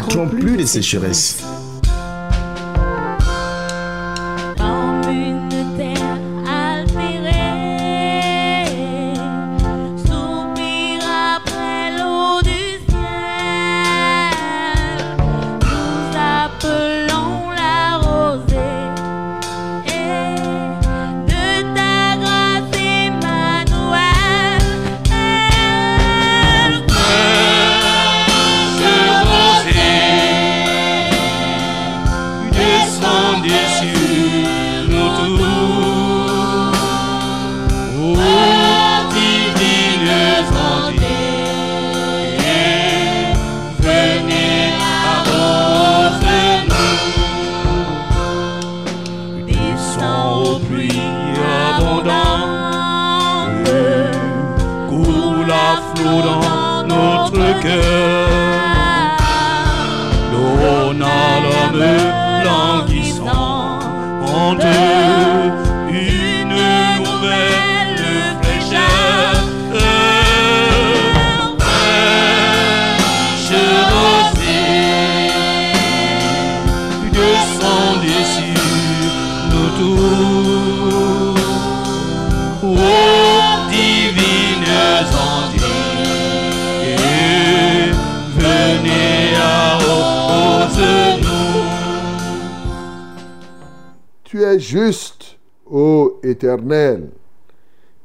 connaîtront plus de sécheresse.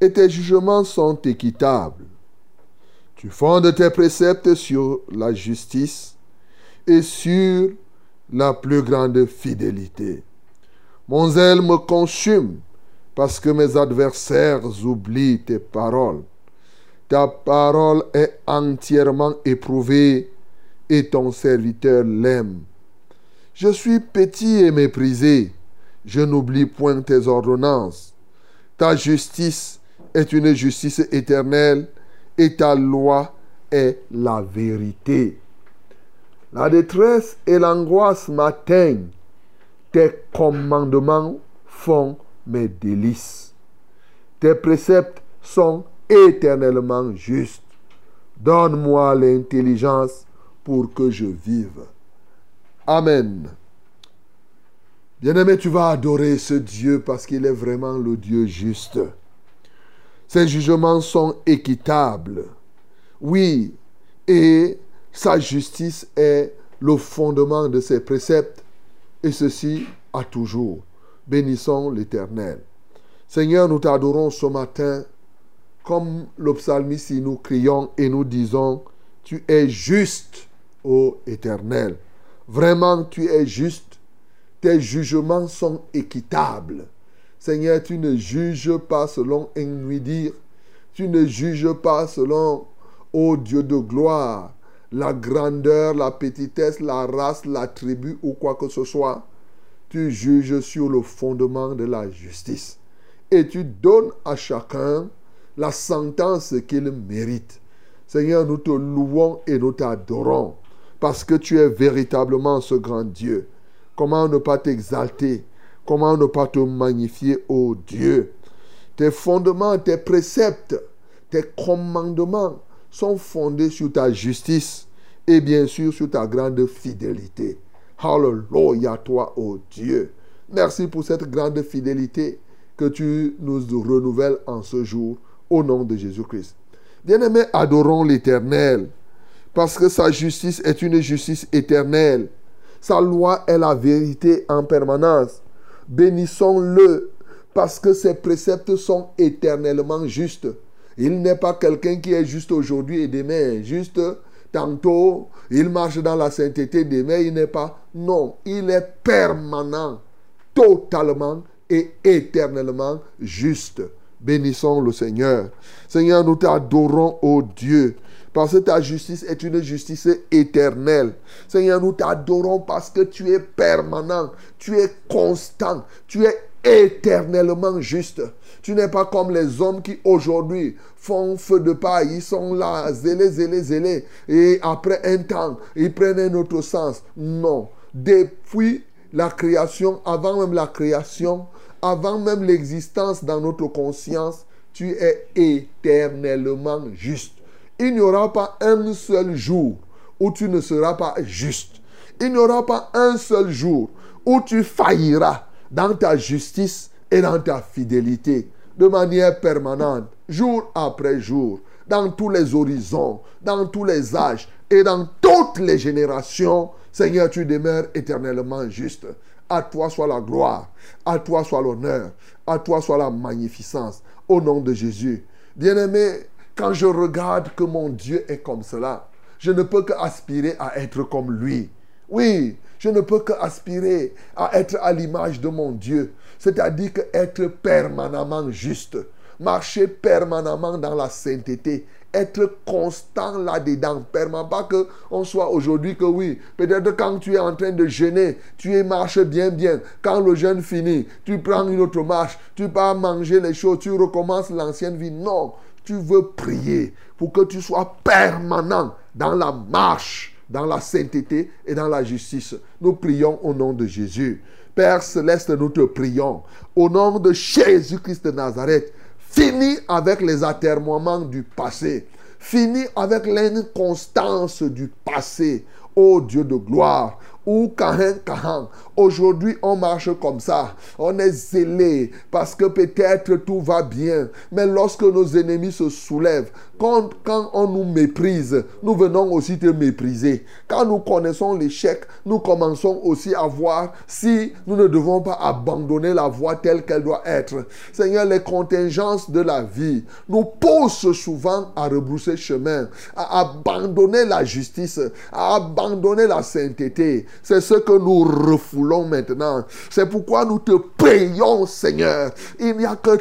Et tes jugements sont équitables. Tu fondes tes préceptes sur la justice et sur la plus grande fidélité. Mon zèle me consume parce que mes adversaires oublient tes paroles. Ta parole est entièrement éprouvée et ton serviteur l'aime. Je suis petit et méprisé je n'oublie point tes ordonnances. Ta justice est une justice éternelle et ta loi est la vérité. La détresse et l'angoisse m'atteignent. Tes commandements font mes délices. Tes préceptes sont éternellement justes. Donne-moi l'intelligence pour que je vive. Amen. Bien-aimé, tu vas adorer ce Dieu parce qu'il est vraiment le Dieu juste. Ses jugements sont équitables. Oui, et sa justice est le fondement de ses préceptes, et ceci à toujours. Bénissons l'Éternel. Seigneur, nous t'adorons ce matin, comme le psalmiste, nous crions et nous disons, tu es juste, ô Éternel. Vraiment, tu es juste tes jugements sont équitables. Seigneur, tu ne juges pas selon un nuit-dire. Tu ne juges pas selon, ô Dieu de gloire, la grandeur, la petitesse, la race, la tribu ou quoi que ce soit. Tu juges sur le fondement de la justice. Et tu donnes à chacun la sentence qu'il mérite. Seigneur, nous te louons et nous t'adorons parce que tu es véritablement ce grand Dieu. Comment ne pas t'exalter? Comment ne pas te magnifier, ô Dieu? Tes fondements, tes préceptes, tes commandements sont fondés sur ta justice et bien sûr sur ta grande fidélité. Hallelujah toi, ô Dieu. Merci pour cette grande fidélité que tu nous renouvelles en ce jour au nom de Jésus-Christ. Bien-aimés, adorons l'Éternel parce que sa justice est une justice éternelle sa loi est la vérité en permanence. Bénissons-le parce que ses préceptes sont éternellement justes. Il n'est pas quelqu'un qui est juste aujourd'hui et demain. Juste tantôt, il marche dans la sainteté, demain, il n'est pas. Non, il est permanent, totalement et éternellement juste. Bénissons le Seigneur. Seigneur, nous t'adorons, ô Dieu, Parce que ta justice est une justice éternelle. Seigneur, nous t'adorons parce que tu es permanent, tu es constant, tu es éternellement juste. Tu n'es pas comme les hommes qui aujourd'hui font feu de paille. Ils sont là, zélés, zélés, zélés. Et après un temps, ils prennent un autre sens. Non. Depuis la création, avant même la création, avant même l'existence dans notre conscience, tu es éternellement juste. Il n'y aura pas un seul jour où tu ne seras pas juste. Il n'y aura pas un seul jour où tu failliras dans ta justice et dans ta fidélité de manière permanente, jour après jour, dans tous les horizons, dans tous les âges et dans toutes les générations. Seigneur, tu demeures éternellement juste. À toi soit la gloire, à toi soit l'honneur, à toi soit la magnificence. Au nom de Jésus. Bien-aimé, quand je regarde que mon Dieu est comme cela, je ne peux qu'aspirer à être comme lui. Oui, je ne peux qu'aspirer à être à l'image de mon Dieu, c'est-à-dire être permanemment juste, marcher permanemment dans la sainteté, être constant là-dedans, permanent. Pas qu'on soit aujourd'hui que oui. Peut-être quand tu es en train de jeûner, tu marches bien, bien. Quand le jeûne finit, tu prends une autre marche, tu pars manger les choses, tu recommences l'ancienne vie. Non, tu veux prier pour que tu sois permanent dans la marche dans la sainteté et dans la justice. Nous prions au nom de Jésus. Père céleste, nous te prions au nom de Jésus-Christ de Nazareth. Finis avec les atermoiements du passé. Finis avec l'inconstance du passé. Ô Dieu de gloire, ou Kahan. Aujourd'hui, on marche comme ça. On est zélé parce que peut-être tout va bien. Mais lorsque nos ennemis se soulèvent, quand, on nous méprise, nous venons aussi te mépriser. Quand nous connaissons l'échec, nous commençons aussi à voir si nous ne devons pas abandonner la voie telle qu'elle doit être. Seigneur, les contingences de la vie nous poussent souvent à rebrousser chemin, à abandonner la justice, à abandonner la sainteté. C'est ce que nous refoulons maintenant. C'est pourquoi nous te prions, Seigneur. Il n'y a que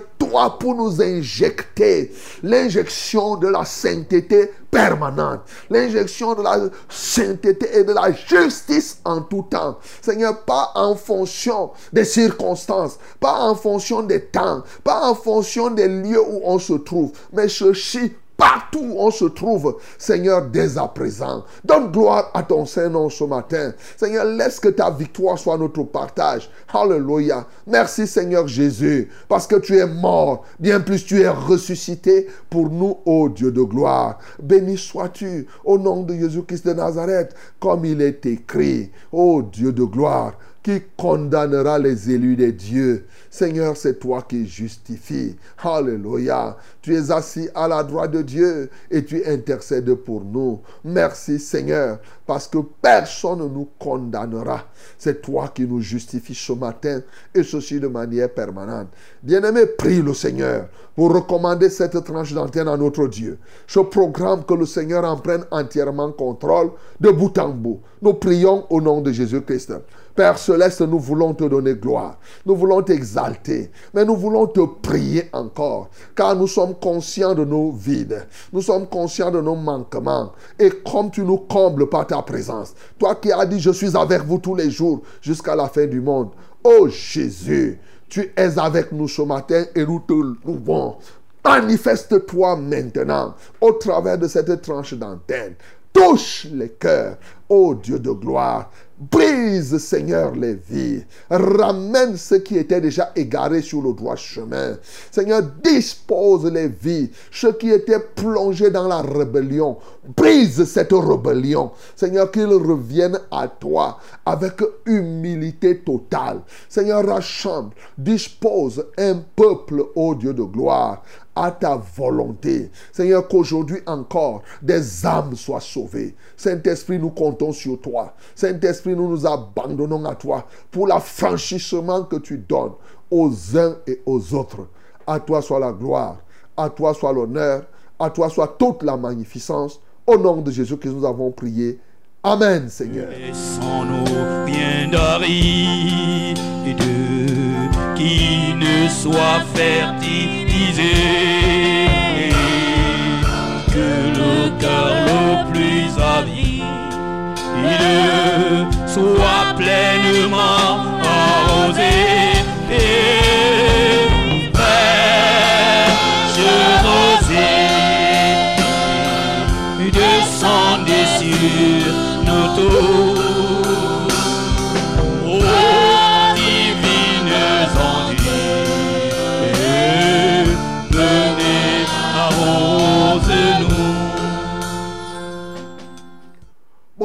pour nous injecter l'injection de la sainteté permanente, l'injection de la sainteté et de la justice en tout temps. Seigneur, pas en fonction des circonstances, pas en fonction des temps, pas en fonction des lieux où on se trouve, mais ceci partout où on se trouve, Seigneur, dès à présent. Donne gloire à ton Saint-Nom ce matin. Seigneur, laisse que ta victoire soit notre partage. Alléluia. Merci Seigneur Jésus, parce que tu es mort, bien plus tu es ressuscité pour nous, ô Dieu de gloire. Béni sois-tu au nom de Jésus-Christ de Nazareth, comme il est écrit, ô Dieu de gloire qui condamnera les élus de Dieu. Seigneur, c'est toi qui justifies. Alléluia. Tu es assis à la droite de Dieu et tu intercèdes pour nous. Merci Seigneur, parce que personne ne nous condamnera. C'est toi qui nous justifies ce matin et ceci de manière permanente. Bien-aimé, prie le Seigneur pour recommander cette tranche d'antenne à notre Dieu. Je programme que le Seigneur en prenne entièrement contrôle de bout en bout. Nous prions au nom de Jésus-Christ. Père céleste, nous voulons te donner gloire. Nous voulons t'exalter. Mais nous voulons te prier encore. Car nous sommes conscients de nos vides. Nous sommes conscients de nos manquements. Et comme tu nous combles par ta présence. Toi qui as dit, je suis avec vous tous les jours jusqu'à la fin du monde. Oh Jésus, tu es avec nous ce matin et nous te louons. Manifeste-toi maintenant au travers de cette tranche d'antenne. Touche les cœurs, ô Dieu de gloire. Brise, Seigneur, les vies. Ramène ceux qui étaient déjà égarés sur le droit chemin. Seigneur, dispose les vies. Ceux qui étaient plongés dans la rébellion. Brise cette rébellion. Seigneur, qu'ils reviennent à toi avec humilité totale. Seigneur, rassemble, dispose un peuple, ô Dieu de gloire, à ta volonté. Seigneur, qu'aujourd'hui encore, des âmes soient sauvées. Saint-Esprit, nous comptons sur toi. Saint-Esprit, nous nous abandonnons à toi pour l'affranchissement que tu donnes aux uns et aux autres. À toi soit la gloire, à toi soit l'honneur, à toi soit toute la magnificence. Au nom de Jésus que nous avons prié. Amen, Seigneur. Laissons-nous bien qui soit fertilisé, que le cœur le plus avide soit pleinement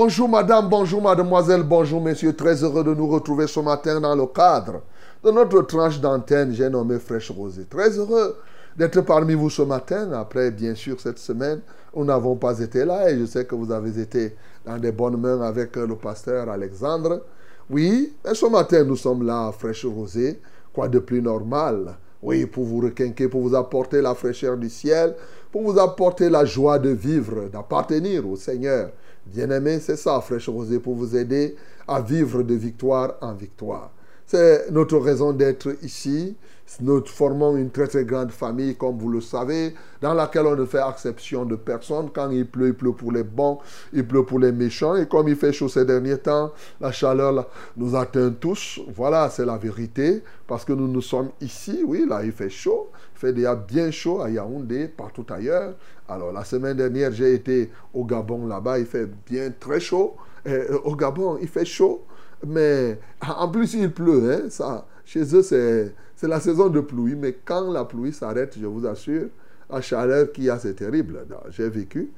Bonjour madame, bonjour mademoiselle, bonjour messieurs. Très heureux de nous retrouver ce matin dans le cadre de notre tranche d'antenne, j'ai nommé Fraîche Rosée. Très heureux d'être parmi vous ce matin. Après, bien sûr, cette semaine, nous n'avons pas été là et je sais que vous avez été dans des bonnes mains avec le pasteur Alexandre. Oui, et ce matin, nous sommes là, Fraîche Rosée. Quoi de plus normal? Oui, pour vous requinquer, pour vous apporter la fraîcheur du ciel, pour vous apporter la joie de vivre, d'appartenir au Seigneur. Bien-aimé, c'est ça, Fraîche Rosée, pour vous aider à vivre de victoire en victoire. C'est notre raison d'être ici. Nous formons une très très grande famille, comme vous le savez, dans laquelle on ne fait exception de personne. Quand il pleut, il pleut pour les bons, il pleut pour les méchants. Et comme il fait chaud ces derniers temps, la chaleur nous atteint tous. Voilà, c'est la vérité. Parce que nous nous sommes ici, oui, là il fait chaud. Il fait déjà bien chaud à Yaoundé, partout ailleurs. Alors la semaine dernière, j'ai été au Gabon là-bas, il fait bien très chaud. Euh, au Gabon, il fait chaud. Mais en plus, il pleut. Hein, ça, chez eux, c'est, la saison de pluie. Mais quand la pluie s'arrête, je vous assure, la chaleur qu'il y a, c'est terrible. J'ai vécu.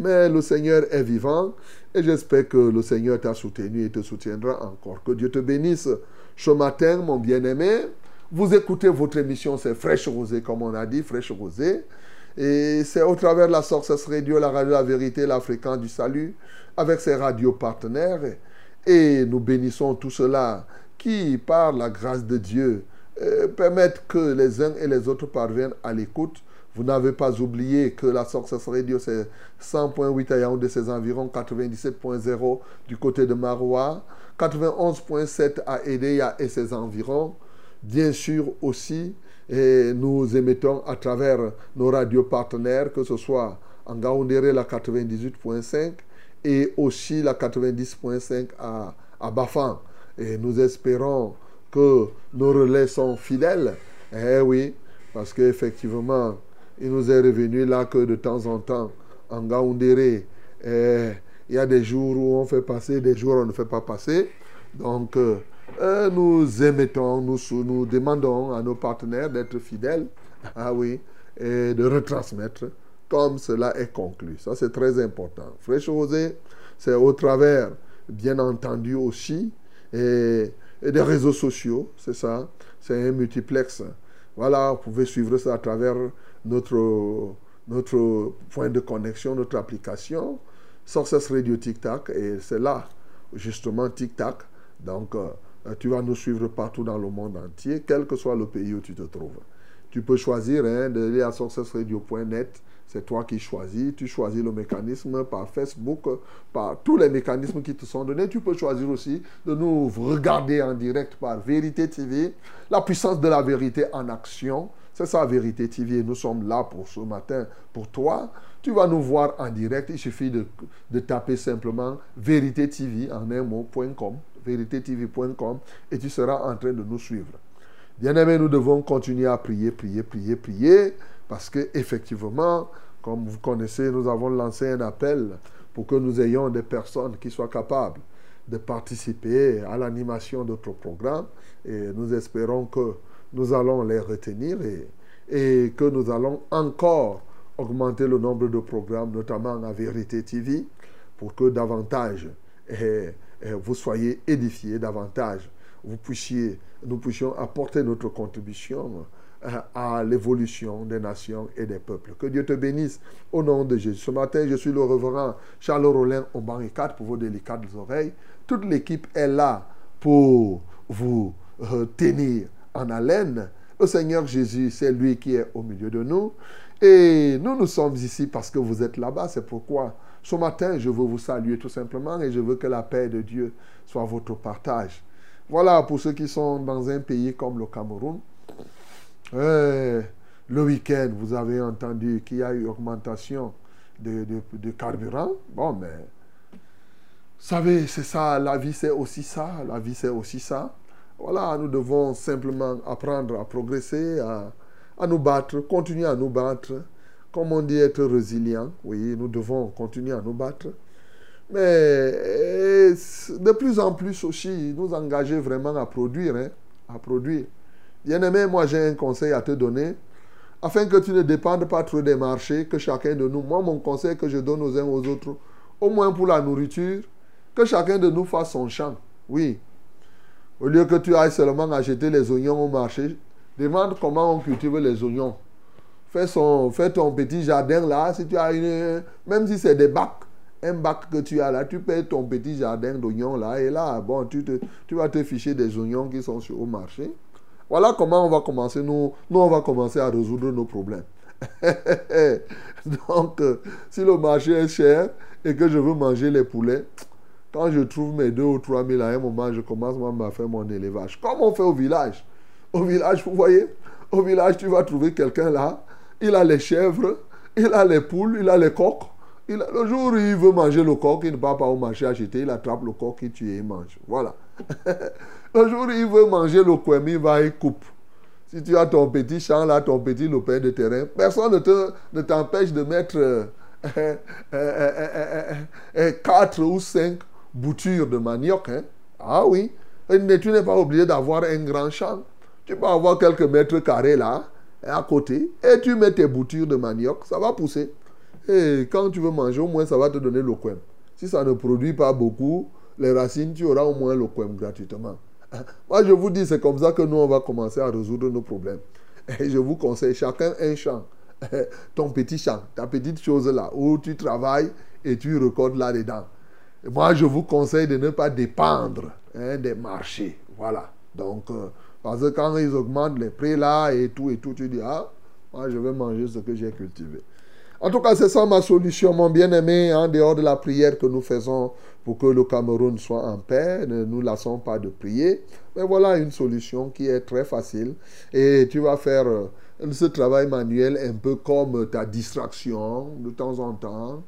Mais le Seigneur est vivant et j'espère que le Seigneur t'a soutenu et te soutiendra encore. Que Dieu te bénisse ce matin, mon bien-aimé. Vous écoutez votre émission, c'est Fraîche Rosée, comme on a dit, Fraîche Rosée. Et c'est au travers de la Sources Radio, la radio La Vérité, la fréquence du salut, avec ses radios partenaires. Et nous bénissons tout cela qui, par la grâce de Dieu, euh, permettent que les uns et les autres parviennent à l'écoute. Vous n'avez pas oublié que la Success Radio, c'est 100.8 à Yaoundé, ses environs, 97.0 du côté de Maroua, 91.7 à Edea et ses environs. Bien sûr aussi, nous émettons à travers nos radios partenaires, que ce soit en Gaoundéré, la 98.5, et aussi la 90.5 à, à Bafan. Et nous espérons que nos relais sont fidèles. Eh oui, parce qu'effectivement, il nous est revenu là que de temps en temps, en Gaoundéré, eh, il y a des jours où on fait passer, des jours où on ne fait pas passer. Donc, euh, euh, nous émettons, nous, nous demandons à nos partenaires d'être fidèles, ah oui, et de retransmettre comme cela est conclu. Ça, c'est très important. Fraîche Rosée, c'est au travers, bien entendu aussi, et, des réseaux sociaux, c'est ça. C'est un multiplex. Voilà, vous pouvez suivre ça à travers notre, notre point de connexion, notre application, Success Radio TikTok, et c'est là, justement, TikTok. Donc, euh, tu vas nous suivre partout dans le monde entier, quel que soit le pays où tu te trouves. Tu peux choisir hein, d'aller à successradio.net c'est toi qui choisis. Tu choisis le mécanisme par Facebook, par tous les mécanismes qui te sont donnés. Tu peux choisir aussi de nous regarder en direct par Vérité TV. La puissance de la vérité en action. C'est ça, Vérité TV. Nous sommes là pour ce matin, pour toi. Tu vas nous voir en direct. Il suffit de, taper simplement Vérité TV en un mot.com, véritétv.com, et tu seras en train de nous suivre. Bien-aimés, nous devons continuer à prier, prier, prier, prier. Parce que effectivement, comme vous connaissez, nous avons lancé un appel pour que nous ayons des personnes qui soient capables de participer à l'animation de notre programme. Et nous espérons que nous allons les retenir et, que nous allons encore augmenter le nombre de programmes, notamment à Vérité TV, pour que davantage et, et vous soyez édifiés, davantage vous puissiez, nous puissions apporter notre contribution à l'évolution des nations et des peuples. Que Dieu te bénisse au nom de Jésus. Ce matin, je suis le reverend Charles Rollin au banc 4 pour vos délicates oreilles. Toute l'équipe est là pour vous euh, tenir en haleine. Le Seigneur Jésus, c'est lui qui est au milieu de nous. Et nous, nous sommes ici parce que vous êtes là-bas. C'est pourquoi ce matin, je veux vous saluer tout simplement et je veux que la paix de Dieu soit votre partage. Voilà pour ceux qui sont dans un pays comme le Cameroun. Euh, le week-end, vous avez entendu qu'il y a eu augmentation de, de, carburant. Bon, mais savez, c'est ça, la vie c'est aussi ça, la vie c'est aussi ça. Voilà, nous devons simplement apprendre à progresser, à, à nous battre, continuer à nous battre. Comme on dit, être résilient. Oui, nous devons continuer à nous battre. Mais eh, de plus en plus aussi, nous engager vraiment à produire. hein, à produire. Bien aimé, moi j'ai un conseil à te donner. Afin que tu ne dépendes pas trop des marchés, que chacun de nous, moi mon conseil que je donne aux uns aux autres, au moins pour la nourriture, que chacun de nous fasse son champ. Oui. Au lieu que tu ailles seulement acheter les oignons au marché, demande comment on cultive les oignons. Fais, son, ton petit jardin là, si tu as une, même si c'est des bacs, un bac que tu as là, tu payes ton petit jardin d'oignons là, et là, bon, tu, te, tu vas te ficher des oignons qui sont au marché. Voilà comment on va commencer, nous, nous on va commencer à résoudre nos problèmes. Donc, euh, si le marché est cher et que je veux manger les poulets, quand je trouve mes 2 ou 3 000 à un moment, je commence même à faire mon élevage. Comme on fait au village. Au village, vous voyez, au village, tu vas trouver quelqu'un là, il a les chèvres, il a les poules, il a les coqs. Le jour où il veut manger le coq, il ne va pas au marché acheter, il attrape le coq, il tue et il mange. Voilà. le jour où il veut manger le quem, il va, il coupe. Si tu as ton petit champ là, ton petit lopin de terrain, personne ne te- t'empêche de mettre euh, euh, euh, euh, euh, euh, quatre ou cinq boutures de manioc. hein. Ah oui. Et ne- tu n'es pas obligé d'avoir un grand champ. Tu peux avoir quelques mètres carrés là, à côté, et tu mets tes boutures de manioc, ça va pousser. Et quand tu veux manger, au moins ça va te donner le quem. Si ça ne produit pas beaucoup, les racines, tu auras au moins le quem gratuitement. Moi, je vous dis, c'est comme ça que nous, on va commencer à résoudre nos problèmes. Et je vous conseille, chacun un champ. Ton petit champ, ta petite chose là, où tu travailles et tu recordes là-dedans. Moi, je vous conseille de ne pas dépendre hein, des marchés. Voilà. Donc, euh, parce que quand ils augmentent les prix là et tout et tout, tu dis, ah, moi, je vais manger ce que j'ai cultivé. En tout cas, c'est ça ma solution, mon bien-aimé, en dehors de la prière que nous faisons pour que le Cameroun soit en paix. Ne nous lassons pas de prier. Mais voilà une solution qui est très facile. Et tu vas faire euh, ce travail manuel un peu comme ta distraction de temps en temps.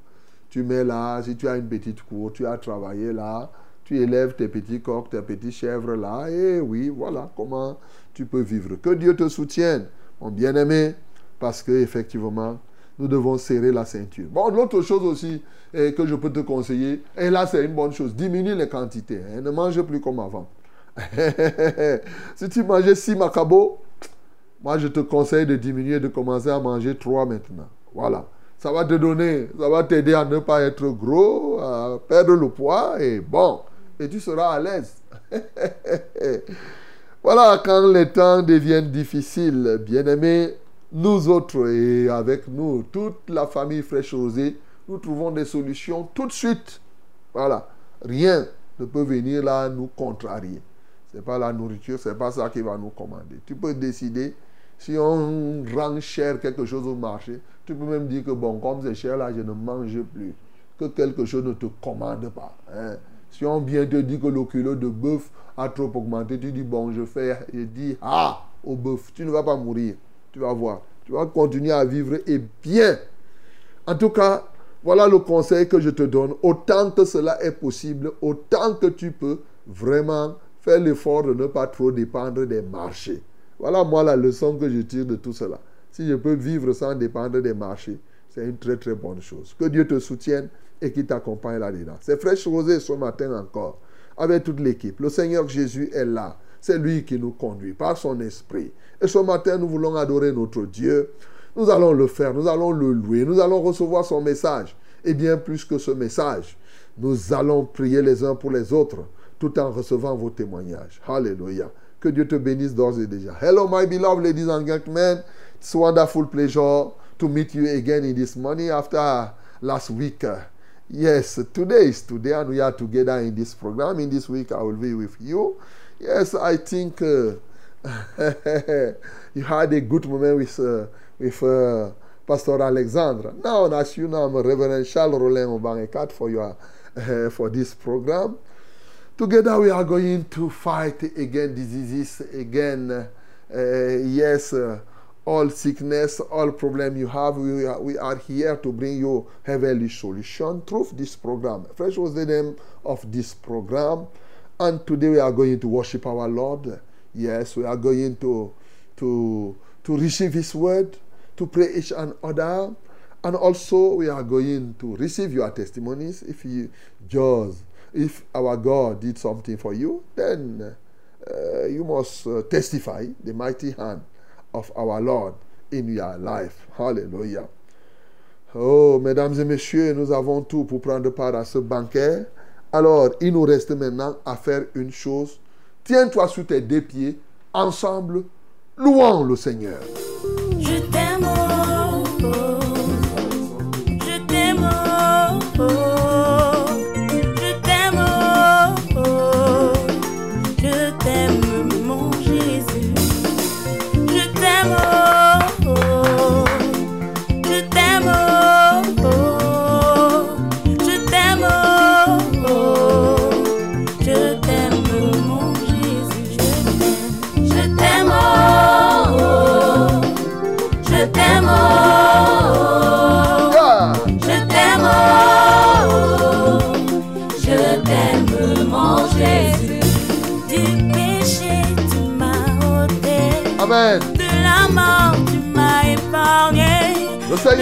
Tu mets là, si tu as une petite cour, tu as travaillé là, tu élèves tes petits coqs, tes petites chèvres là, et oui, voilà comment tu peux vivre. Que Dieu te soutienne, mon bien-aimé, parce que effectivement, nous devons serrer la ceinture. Bon, l'autre chose aussi eh, que je peux te conseiller, et là c'est une bonne chose, diminue les quantités. hein, ne mange plus comme avant. si tu mangeais 6 macabos, moi je te conseille de diminuer, de commencer à manger 3 maintenant. Voilà. Ça va te donner, ça va t'aider à ne pas être gros, à perdre le poids, et bon, et tu seras à l'aise. voilà, quand les temps deviennent difficiles, bien-aimés, nous autres et avec nous, toute la famille fraîche rosée, nous trouvons des solutions tout de suite. Voilà. Rien ne peut venir là nous contrarier. Ce n'est pas la nourriture, ce n'est pas ça qui va nous commander. Tu peux décider, si on rend cher quelque chose au marché, tu peux même dire que bon, comme c'est cher là, je ne mange plus. Que quelque chose ne te commande pas. hein. Si on vient te dire que le de bœuf a trop augmenté, tu dis bon, je fais, je dis ah au bœuf, tu ne vas pas mourir. Tu vas voir. Tu vas continuer à vivre et bien. En tout cas, voilà le conseil que je te donne. Autant que cela est possible, autant que tu peux vraiment faire l'effort de ne pas trop dépendre des marchés. Voilà moi la leçon que je tire de tout cela. Si je peux vivre sans dépendre des marchés, c'est une très très bonne chose. Que Dieu te soutienne et qu'il t'accompagne là-dedans. C'est fraîche rosée ce matin encore, avec toute l'équipe. Le Seigneur Jésus est là. C'est lui qui nous conduit par son esprit. Et ce matin, nous voulons adorer notre Dieu. Nous allons le faire, nous allons le louer, nous allons recevoir son message. Et bien plus que ce message, nous allons prier les uns pour les autres tout en recevant vos témoignages. Alléluia. Que Dieu te bénisse d'ores et déjà. Hello, my beloved ladies and gentlemen. It's wonderful pleasure to meet you again in this morning after last week. Yes, today is today, and we are together in this program. In this week, I will be with you. Yes, I think uh, you had a good moment with, uh, with uh, Pastor Alexandra. Now, as you know, I'm Reverend Charles Roland Obangekat for, your, uh, for this program. Together, we are going to fight against diseases, again, uh, yes, uh, all sickness, all problem you have, we are, we are here to bring you heavenly solution through this program. Fresh was the name of this program. And today we are going to worship our Lord. Yes, we are going to to to receive His word, to pray each and other, and also we are going to receive your testimonies. If you just if our God did something for you, then uh, you must uh, testify the mighty hand of our Lord in your life. Hallelujah. Oh, mesdames et messieurs, nous avons tout pour prendre part à ce banquet. Alors, il nous reste maintenant à faire une chose. Tiens-toi sur tes deux pieds. Ensemble, louons le Seigneur.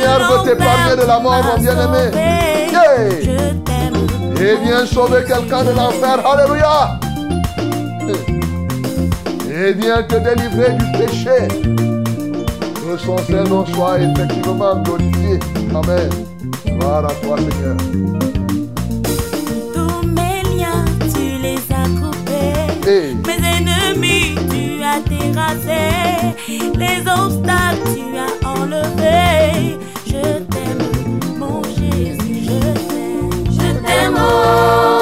Seigneur veut t'épargner de la mort, mon bien-aimé. Yeah. Je t'aime, Et viens sauver quelqu'un de l'enfer. Alléluia. Et viens te délivrer du péché. Que son Saint-Nom soit effectivement glorifié. Amen. Gloire à toi, Seigneur. tous mes liens, tu les as coupés. Hey. Mes ennemis, tu as terrassés. Les obstacles, tu as enlevés. Je t'aime, mon Jésus, je t'aime. Je t'aime, oh,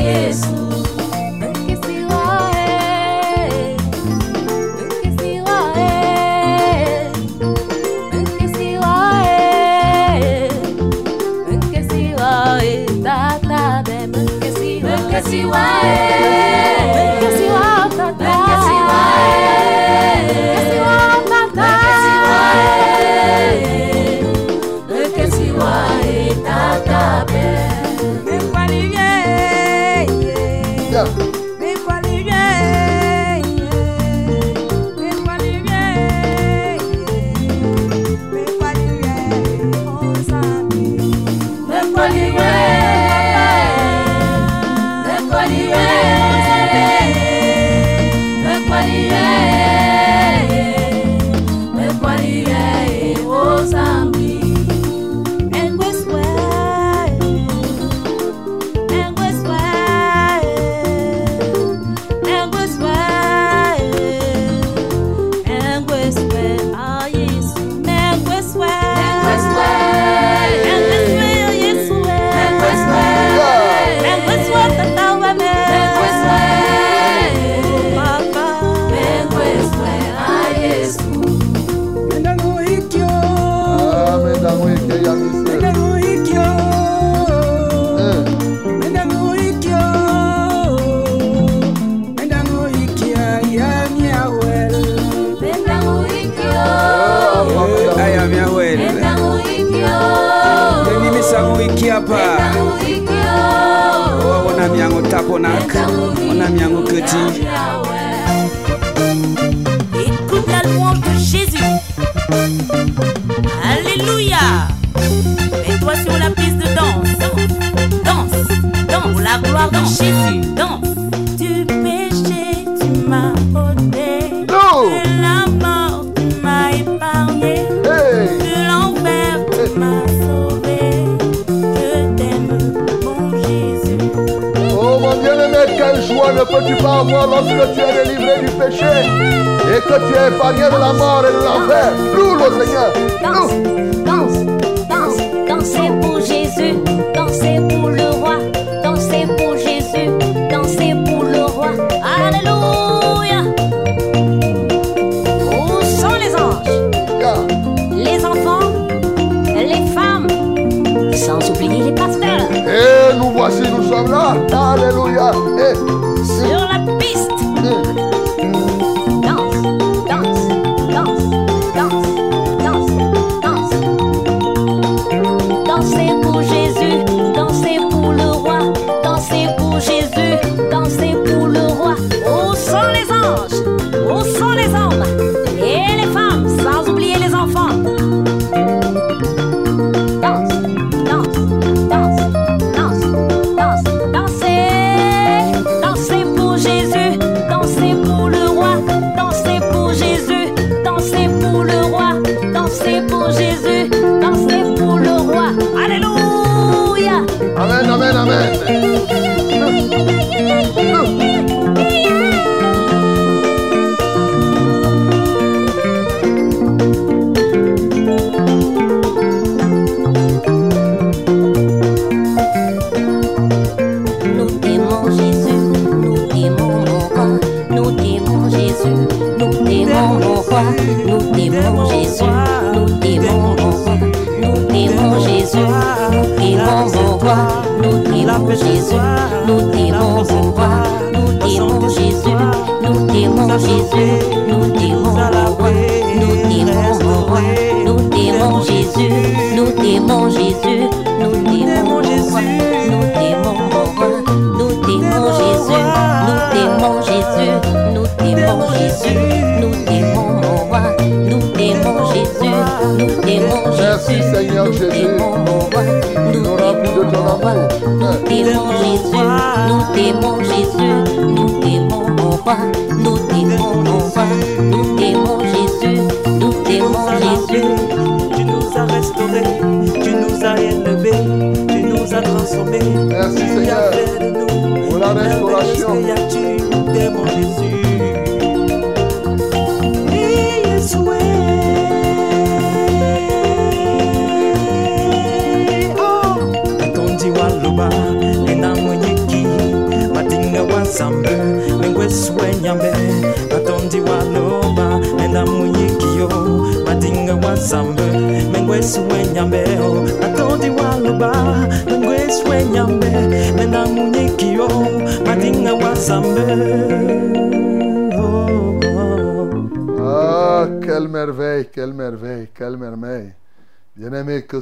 Yesu. on Mon ami Ango Keti. Écoute la louange de Jésus. Alléluia. Mets-toi sur la piste de danse. Danse, danse, la gloire de Jésus. Ne peux-tu pas avoir lorsque tu es délivré du péché et que tu es épargné de la mort et de l'enfer. Loue le Seigneur. Danse, danse, danse, dansez pour Jésus, dansez pour le roi, dansez pour Jésus, dansez pour le roi. Alléluia. Où sont les anges, Yeah. les enfants, les femmes, sans oublier les pasteurs Et nous voici, nous sommes là. Alléluia. Et,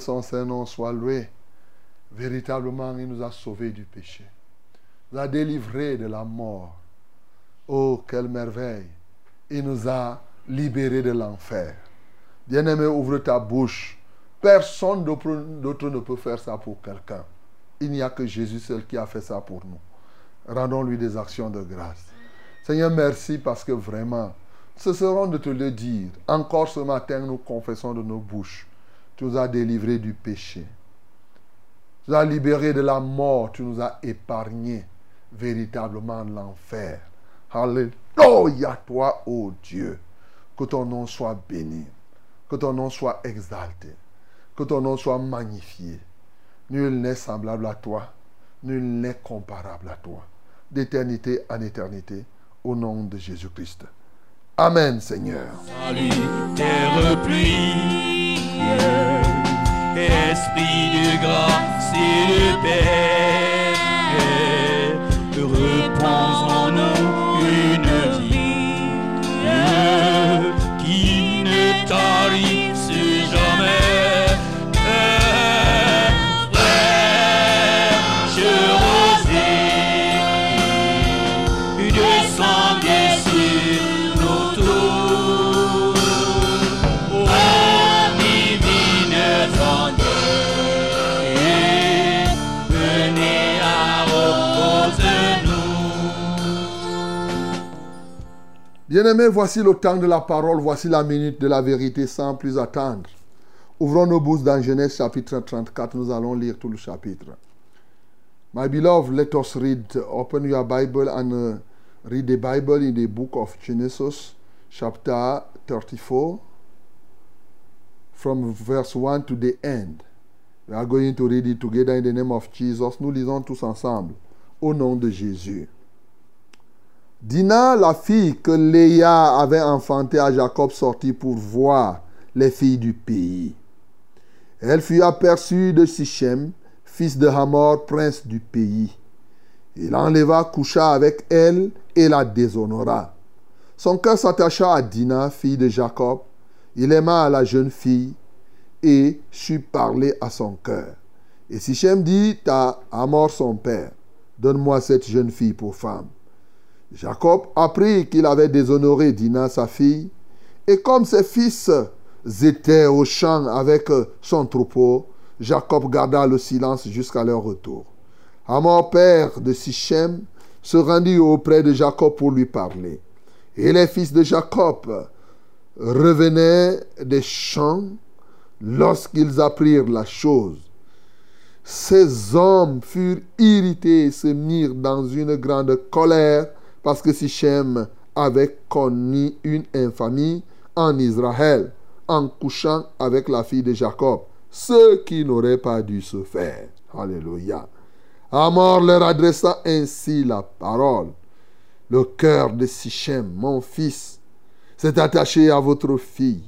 son Saint-Nom soit loué. Véritablement, il nous a sauvés du péché. Il nous a délivrés de la mort. Oh, quelle merveille. Il nous a libérés de l'enfer. Bien-aimé, ouvre ta bouche. Personne d'autre ne peut faire ça pour quelqu'un. Il n'y a que Jésus seul qui a fait ça pour nous. Rendons-lui des actions de grâce. Seigneur, merci parce que vraiment, ce seront de te le dire. Encore ce matin, nous confessons de nos bouches. Tu nous as délivrés du péché. Tu nous as libérés de la mort. Tu nous as épargnés véritablement de l'enfer. Alléluia, toi, ô Dieu. Que ton nom soit béni. Que ton nom soit exalté. Que ton nom soit magnifié. Nul n'est semblable à toi. Nul n'est comparable à toi. D'éternité en éternité. Au nom de Jésus-Christ. Amen, Seigneur. Salut, terre pluie, esprit de grâce et de paix, Bien-aimés, voici le temps de la parole, voici la minute de la vérité sans plus attendre. Ouvrons nos bouches dans Genèse chapitre 34, nous allons lire tout le chapitre. My beloved, let us read, open your Bible and uh, read the Bible in the book of Genesis, chapter 34, from verse 1 to the end. We are going to read it together in the name of Jesus. Nous lisons tous ensemble, au nom de Jésus. Dina, la fille que Léa avait enfantée à Jacob, sortit pour voir les filles du pays. Elle fut aperçue de Sichem, fils de Hamor, prince du pays. Il enleva, coucha avec elle et la déshonora. Son cœur s'attacha à Dina, fille de Jacob. Il aima la jeune fille et sut parler à son cœur. Et Sichem dit à Hamor son père, Donne-moi cette jeune fille pour femme. Jacob apprit qu'il avait déshonoré Dina, sa fille, et comme ses fils étaient au champ avec son troupeau, Jacob garda le silence jusqu'à leur retour. Hamor, père de Sichem, se rendit auprès de Jacob pour lui parler. Et les fils de Jacob revenaient des champs lorsqu'ils apprirent la chose. Ces hommes furent irrités et se mirent dans une grande colère parce que Sichem avait connu une infamie en Israël en couchant avec la fille de Jacob, ce qui n'aurait pas dû se faire. Alléluia. Amor leur adressa ainsi la parole. Le cœur de Sichem, mon fils, s'est attaché à votre fille.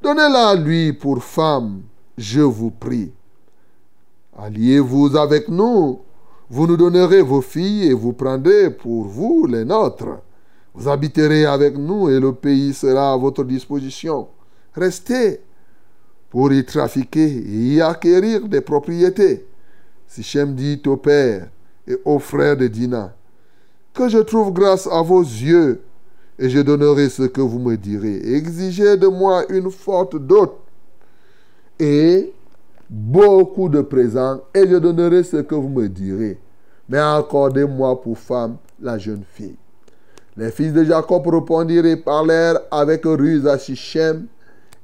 Donnez-la à lui pour femme, je vous prie. Alliez-vous avec nous. Vous nous donnerez vos filles et vous prendrez pour vous les nôtres. Vous habiterez avec nous et le pays sera à votre disposition. Restez pour y trafiquer et y acquérir des propriétés. Sichem dit au père et aux frères de Dina, que je trouve grâce à vos yeux, et je donnerai ce que vous me direz. Exigez de moi une forte dot et beaucoup de présents, et je donnerai ce que vous me direz. Mais accordez-moi pour femme la jeune fille. Les fils de Jacob répondirent et parlèrent avec ruse à Sichem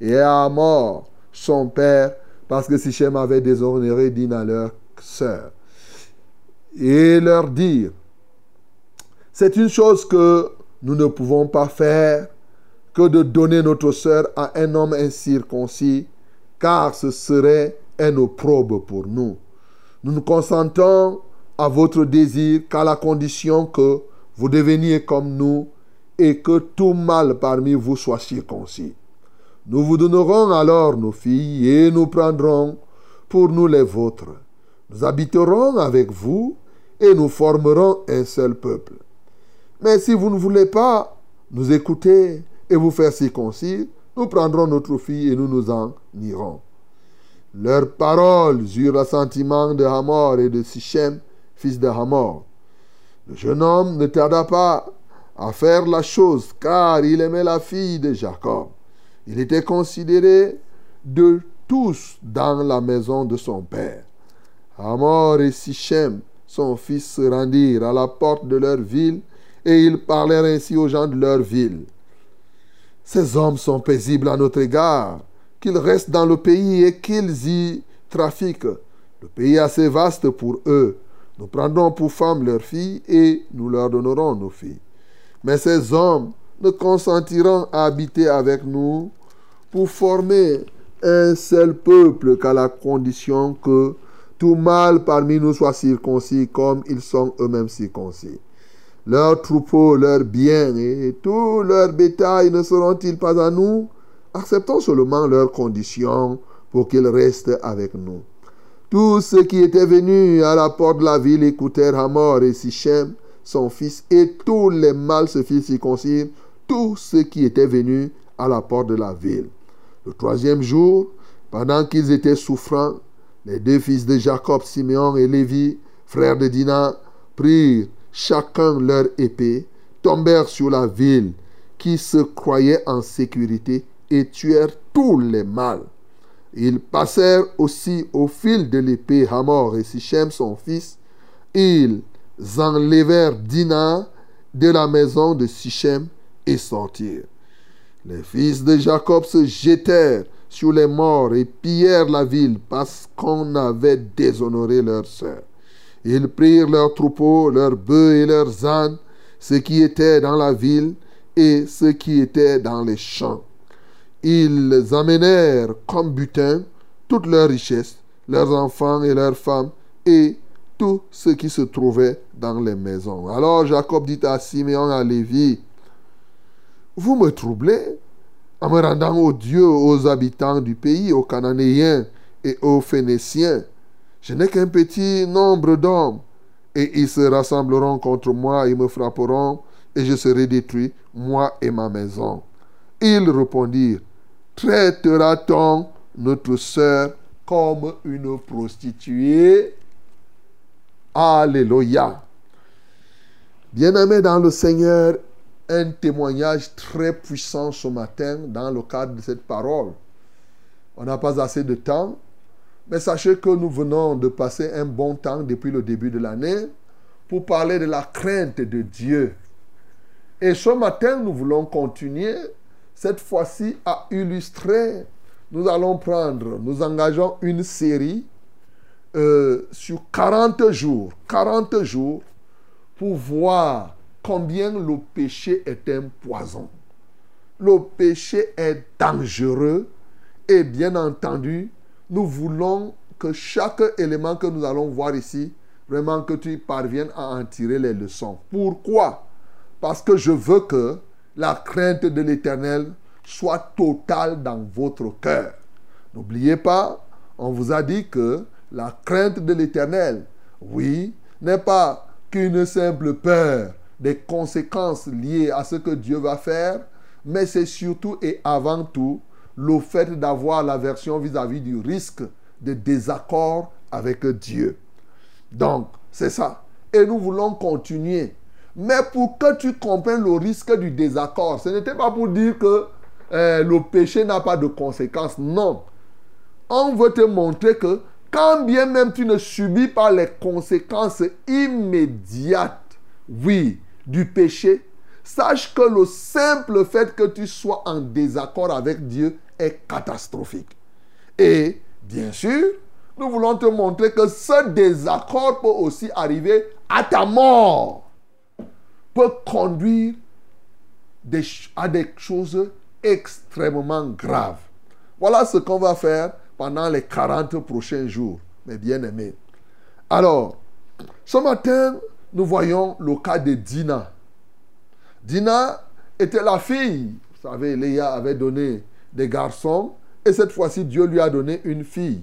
et à Amor, son père, parce que Sichem avait déshonoré Dina, leur sœur. Et leur dire, c'est une chose que nous ne pouvons pas faire que de donner notre sœur à un homme incirconcis, car ce serait un opprobre pour nous. Nous nous consentons à votre désir qu'à la condition que vous deveniez comme nous et que tout mâle parmi vous soit circoncis. Nous vous donnerons alors nos filles et nous prendrons pour nous les vôtres. Nous habiterons avec vous et nous formerons un seul peuple. Mais si vous ne voulez pas nous écouter et vous faire circoncis, nous prendrons notre fille et nous nous en irons. Leurs paroles eurent l'assentiment de Hamor et de Sichem, fils de Hamor. Le jeune homme ne tarda pas à faire la chose, car il aimait la fille de Jacob. Il était considéré de tous dans la maison de son père. Hamor et Sichem, son fils, se rendirent à la porte de leur ville et ils parlèrent ainsi aux gens de leur ville. Ces hommes sont paisibles à notre égard, qu'ils restent dans le pays et qu'ils y trafiquent. Le pays est assez vaste pour eux. Nous prendrons pour femmes leurs filles et nous leur donnerons nos filles. Mais ces hommes ne consentiront à habiter avec nous pour former un seul peuple qu'à la condition que tout mâle parmi nous soit circoncis comme ils sont eux-mêmes circoncis. Leurs troupeaux, leurs biens et tout leur bétail ne seront-ils pas à nous? Acceptons seulement leurs conditions pour qu'ils restent avec nous. Tous ceux qui étaient venus à la porte de la ville écoutèrent Hamor et Sichem, son fils, et tous les mâles se firent circoncire, tous ceux qui étaient venus à la porte de la ville. Le troisième jour, pendant qu'ils étaient souffrants, les deux fils de Jacob, Siméon et Lévi, frères de Dina, prirent chacun leur épée, tombèrent sur la ville qui se croyait en sécurité et tuèrent tous les mâles. Ils passèrent aussi au fil de l'épée Hamor et Sichem son fils. Ils enlevèrent Dina de la maison de Sichem et sortirent. Les fils de Jacob se jetèrent sur les morts et pillèrent la ville parce qu'on avait déshonoré leur sœur. Ils prirent leurs troupeaux, leurs bœufs et leurs ânes, ce qui était dans la ville et ce qui était dans les champs. Ils amenèrent comme butin toutes leurs richesses, leurs enfants et leurs femmes, et tout ce qui se trouvait dans les maisons. Alors Jacob dit à Simeon et à Lévi, vous me troublez en me rendant odieux aux habitants du pays, aux Cananéens et aux Phéniciens. Je n'ai qu'un petit nombre d'hommes, et ils se rassembleront contre moi, ils me frapperont, et je serai détruit, moi et ma maison. Ils répondirent, traitera-t-on notre sœur comme une prostituée? Alléluia. Bien-aimés dans le Seigneur, un témoignage très puissant ce matin dans le cadre de cette parole. On n'a pas assez de temps, mais sachez que nous venons de passer un bon temps depuis le début de l'année pour parler de la crainte de Dieu. Et ce matin, nous voulons continuer, cette fois-ci, à illustrer. Nous allons prendre, nous engageons une série euh, sur 40 jours, 40 jours, pour voir combien le péché est un poison. Le péché est dangereux et bien entendu, nous voulons que chaque élément que nous allons voir ici, vraiment que tu parviennes à en tirer les leçons. Pourquoi? Parce que je veux que la crainte de l'Éternel soit totale dans votre cœur. N'oubliez pas, on vous a dit que la crainte de l'Éternel, oui, n'est pas qu'une simple peur des conséquences liées à ce que Dieu va faire, mais c'est surtout et avant tout le fait d'avoir l'aversion vis-à-vis du risque de désaccord avec Dieu. Donc, c'est ça. Et nous voulons continuer. Mais pour que tu comprennes le risque du désaccord, ce n'était pas pour dire que euh, le péché n'a pas de conséquences. Non. On veut te montrer que quand bien même tu ne subis pas les conséquences immédiates, oui, du péché, sache que le simple fait que tu sois en désaccord avec Dieu est catastrophique. Et bien sûr, nous voulons te montrer que ce désaccord peut aussi arriver à ta mort, peut conduire à des choses extrêmement graves. Voilà ce qu'on va faire pendant les 40 prochains jours, mes bien-aimés. Alors, ce matin, nous voyons le cas de Dina. Dina était la fille. Vous savez, Léa avait donné des garçons et cette fois-ci, Dieu lui a donné une fille.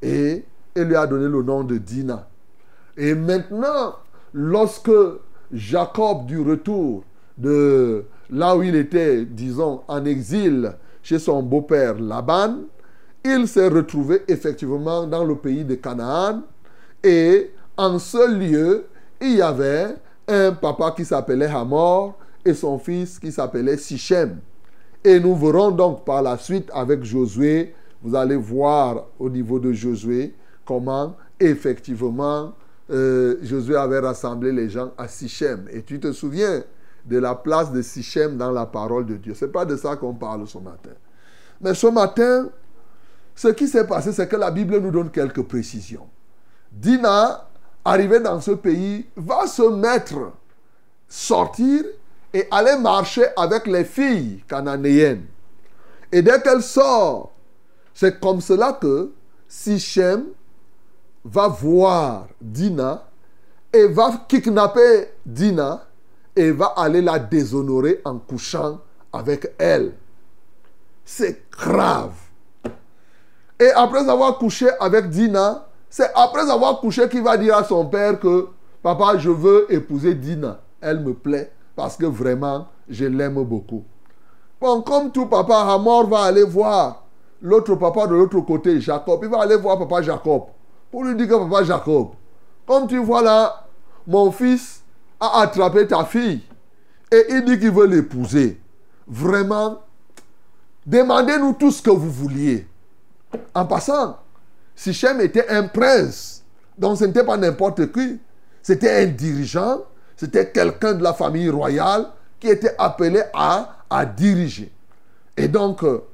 Et il lui a donné le nom de Dina. Et maintenant, lorsque Jacob, du retour de là où il était, disons, en exil chez son beau-père Laban, il s'est retrouvé effectivement dans le pays de Canaan. Et en ce lieu, il y avait un papa qui s'appelait Hamor et son fils qui s'appelait Sichem. Et nous verrons donc par la suite avec Josué, vous allez voir au niveau de Josué comment effectivement euh, Josué avait rassemblé les gens à Sichem. Et tu te souviens de la place de Sichem dans la parole de Dieu. Ce n'est pas de ça qu'on parle ce matin. Mais ce matin, ce qui s'est passé, c'est que la Bible nous donne quelques précisions. Dina, arrivé dans ce pays, va se mettre, sortir et aller marcher avec les filles cananéennes. Et dès qu'elle sort, c'est comme cela que Sichem va voir Dina et va kidnapper Dina et va aller la déshonorer en couchant avec elle. C'est grave. Et après avoir couché avec Dina, c'est après avoir couché qu'il va dire à son père que papa, je veux épouser Dina. Elle me plaît parce que vraiment, je l'aime beaucoup. Bon, comme tout papa, Hamor va aller voir l'autre papa de l'autre côté, Jacob. Il va aller voir papa Jacob pour lui dire que papa Jacob, comme tu vois là, mon fils a attrapé ta fille et il dit qu'il veut l'épouser. Vraiment, demandez-nous tout ce que vous vouliez. En passant, Sichem était un prince. Donc ce n'était pas n'importe qui. C'était un dirigeant. C'était quelqu'un de la famille royale qui étaient appelés à, à diriger. Et donc, euh,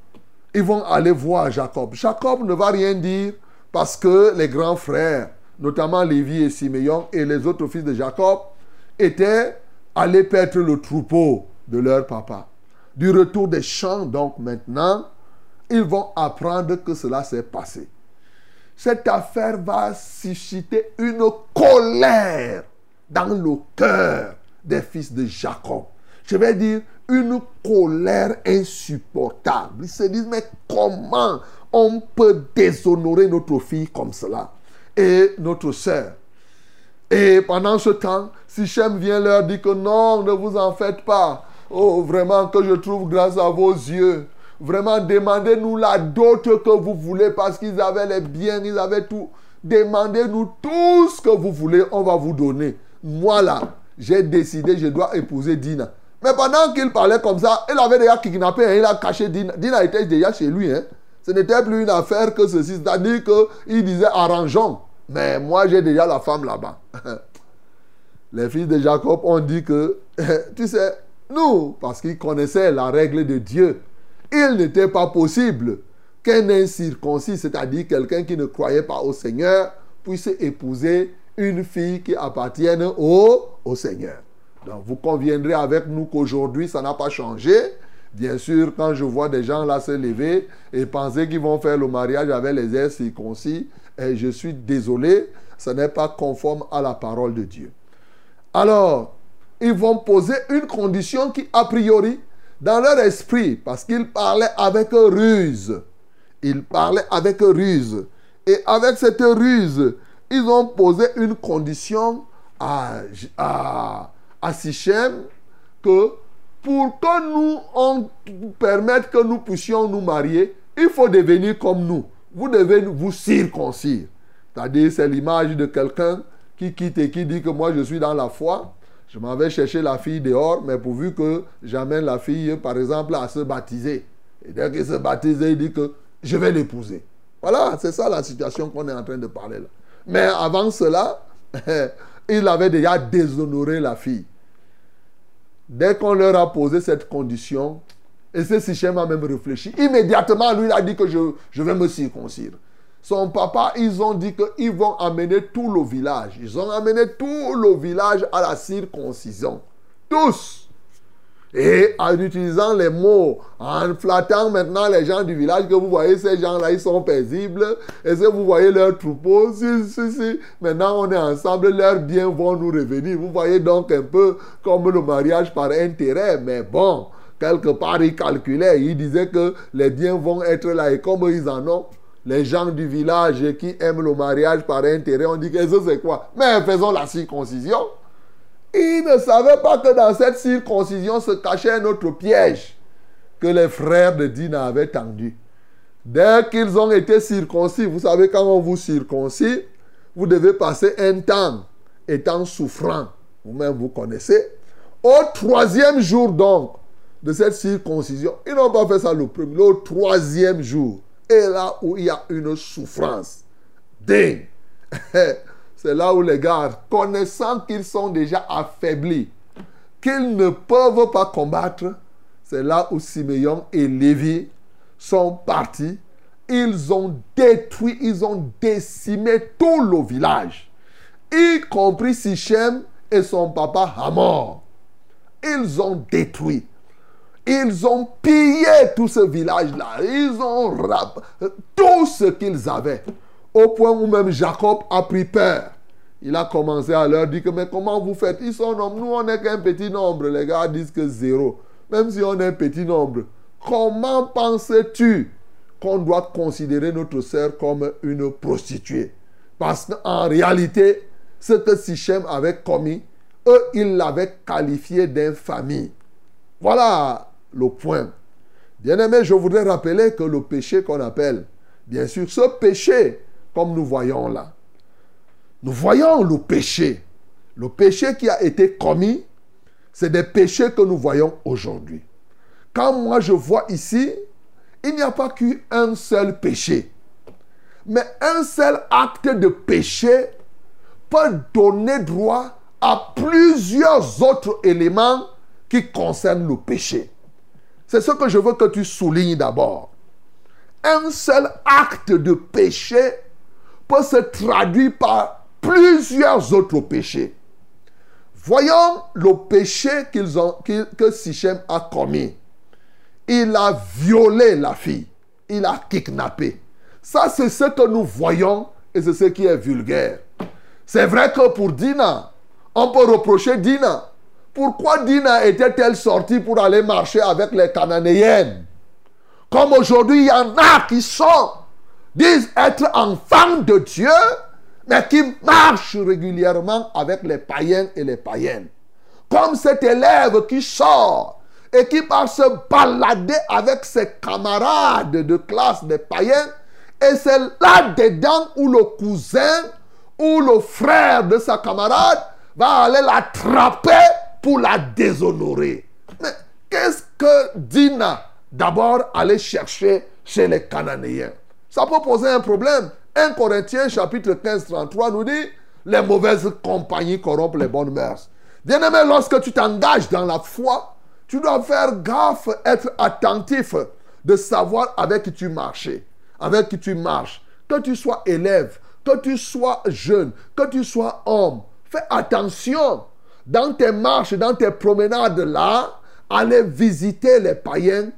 ils vont aller voir Jacob. Jacob ne va rien dire parce que les grands frères, notamment Lévi et Siméon et les autres fils de Jacob, étaient allés perdre le troupeau de leur papa. Du retour des champs, donc maintenant, ils vont apprendre que cela s'est passé. Cette affaire va susciter une colère dans le cœur des fils de Jacob. Je vais dire une colère insupportable. Ils se disent, mais comment on peut déshonorer notre fille comme cela et notre sœur Et pendant ce temps, Sichem vient leur dire que non, ne vous en faites pas. Oh, vraiment que je trouve grâce à vos yeux. Vraiment, demandez-nous la dot que vous voulez parce qu'ils avaient les biens, ils avaient tout. Demandez-nous tout ce que vous voulez, on va vous donner. Moi là, j'ai décidé, je dois épouser Dina. Mais pendant qu'il parlait comme ça, il avait déjà kidnappé, hein, il a caché Dina. Dina était déjà chez lui. Hein. Ce n'était plus une affaire que ceci. C'est-à-dire qu'il disait arrangeons. Mais moi, j'ai déjà la femme là-bas. Les fils de Jacob ont dit que, tu sais, nous, parce qu'ils connaissaient la règle de Dieu, il n'était pas possible qu'un incirconcis, c'est-à-dire quelqu'un qui ne croyait pas au Seigneur, puisse épouser une fille qui appartienne au, au Seigneur. Donc vous conviendrez avec nous qu'aujourd'hui, ça n'a pas changé. Bien sûr, quand je vois des gens là se lever et penser qu'ils vont faire le mariage avec les airs circoncis, et je suis désolé, ce n'est pas conforme à la parole de Dieu. Alors, ils vont poser une condition qui, a priori, dans leur esprit, parce qu'ils parlaient avec ruse, ils parlaient avec ruse. Et avec cette ruse, ils ont posé une condition à, à, à Sichem que pour que nous, on permette que nous puissions nous marier, il faut devenir comme nous. Vous devez vous circoncire. C'est-à-dire, c'est l'image de quelqu'un qui quitte et qui dit que moi, je suis dans la foi. Je m'en vais chercher la fille dehors, mais pourvu que j'amène la fille, par exemple, à se baptiser. Et dès qu'elle se baptise, il dit que je vais l'épouser. Voilà, c'est ça la situation qu'on est en train de parler là. Mais avant cela, il avait déjà déshonoré la fille. Dès qu'on leur a posé cette condition, et ce Sichem a même réfléchi, immédiatement, lui, il a dit que je, vais me circoncire. Son papa, ils ont dit qu'ils vont amener tout le village. Ils ont amené tout le village à la circoncision. Tous. Et en utilisant les mots, en flattant maintenant les gens du village, que vous voyez ces gens-là, ils sont paisibles. Et si vous voyez leur troupeau, si, si, si, maintenant on est ensemble, leurs biens vont nous revenir. Vous voyez donc un peu comme le mariage par intérêt. Mais bon, quelque part, ils calculaient. Ils disaient que les biens vont être là. Et comme ils en ont, les gens du village qui aiment le mariage par intérêt, on dit que c'est quoi? Mais faisons la circoncision. Ils ne savaient pas que dans cette circoncision se cachait un autre piège que les frères de Dina avaient tendu. Dès qu'ils ont été circoncis, vous savez, quand on vous circoncis, vous devez passer un temps étant souffrant. Vous-même, vous connaissez. Au troisième jour, donc, de cette circoncision, ils n'ont pas fait ça le premier, le troisième jour. Et là où il y a une souffrance, ding, c'est là où les gars, connaissant qu'ils sont déjà affaiblis, qu'ils ne peuvent pas combattre, c'est là où Siméon et Lévi sont partis. Ils ont détruit, ils ont décimé tout le village, y compris Sichem et son papa Hamor. Ils ont détruit. Ils ont pillé tout ce village-là. Ils ont rap tout ce qu'ils avaient. Au point où même Jacob a pris peur. Il a commencé à leur dire que, mais comment vous faites? Ils sont nombreux. Nous, on n'est qu'un petit nombre. Les gars disent que zéro. Même si on est un petit nombre. Comment penses-tu qu'on doit considérer notre sœur comme une prostituée? Parce qu'en réalité, ce que Sichem avait commis, eux, ils l'avaient qualifié d'infamie. Voilà le point. Bien-aimé, je voudrais rappeler que le péché qu'on appelle, bien sûr, ce péché, nous voyons là, nous voyons le péché. Le péché qui a été commis, c'est des péchés que nous voyons aujourd'hui. Quand moi je vois ici, il n'y a pas qu'un seul péché. Mais un seul acte de péché peut donner droit à plusieurs autres éléments qui concerne le péché. C'est ce que je veux que tu soulignes d'abord. Un seul acte de péché peut se traduire par plusieurs autres péchés. Voyons le péché qu'ils ont, que Sichem a commis. Il a violé la fille. Il a kidnappé. Ça, c'est ce que nous voyons et c'est ce qui est vulgaire. C'est vrai que pour Dina, on peut reprocher Dina. Pourquoi Dina était-elle sortie pour aller marcher avec les Cananéennes? Comme aujourd'hui, il y en a qui sont, disent être enfants de Dieu, mais qui marchent régulièrement avec les païens et les païennes. Comme cet élève qui sort et qui part se balader avec ses camarades de classe des païens, et c'est là-dedans où le cousin ou le frère de sa camarade va aller l'attraper pour la déshonorer. Mais qu'est-ce que Dina d'abord allait chercher chez les Cananéens? Ça peut poser un problème. 1 Corinthiens chapitre 15, 33 nous dit, les mauvaises compagnies corrompent les bonnes mœurs. Bien-aimé, lorsque tu t'engages dans la foi, tu dois faire gaffe, être attentif de savoir avec qui tu marches, avec qui tu marches. Que tu sois élève, que tu sois jeune, que tu sois homme, fais attention dans tes marches, dans tes promenades là, aller visiter les païens.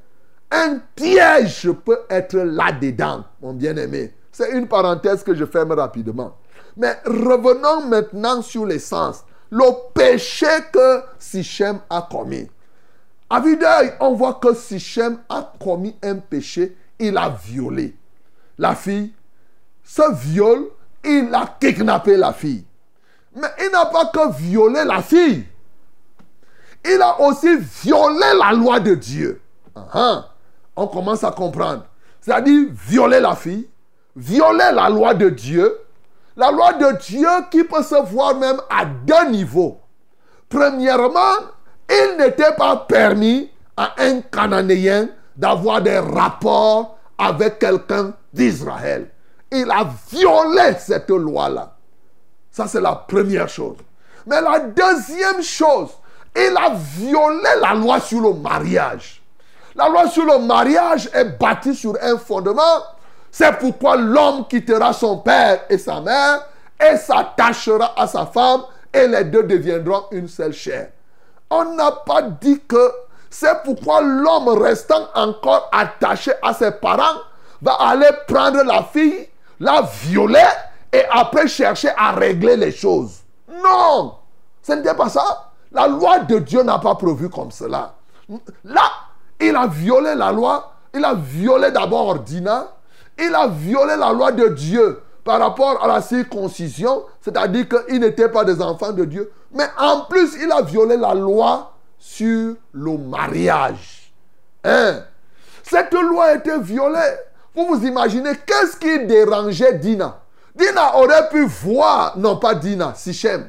Un piège peut être là-dedans, mon bien-aimé. C'est une parenthèse que je ferme rapidement. Mais revenons maintenant sur l'essence. Le péché que Sichem a commis. À vue d'œil, on voit que Sichem a commis un péché. Il a violé la fille. Ce viol, il a kidnappé la fille. Mais il n'a pas que violé la fille. Il a aussi violé la loi de Dieu. Ah, ah. On commence à comprendre. C'est-à-dire violer la fille, violer la loi de Dieu. La loi de Dieu qui peut se voir même à deux niveaux. Premièrement, il n'était pas permis à un Cananéen d'avoir des rapports avec quelqu'un d'Israël. Il a violé cette loi-là. Ça, c'est la première chose. Mais la deuxième chose, il a violé la loi sur le mariage. La loi sur le mariage est bâtie sur un fondement. C'est pourquoi l'homme quittera son père et sa mère et s'attachera à sa femme et les deux deviendront une seule chair. On n'a pas dit que c'est pourquoi l'homme restant encore attaché à ses parents va aller prendre la fille, la violer et après chercher à régler les choses. Non, ce n'était pas ça. La loi de Dieu n'a pas prévu comme cela. Là, il a violé la loi. Il a violé d'abord Dina. Il a violé la loi de Dieu par rapport à la circoncision, c'est-à-dire qu'ils n'étaient pas des enfants de Dieu. Mais en plus, il a violé la loi sur le mariage. Hein? Cette loi été violée. Vous vous imaginez, qu'est-ce qui dérangeait Dina? Dina aurait pu voir, non pas Dina, Sichem.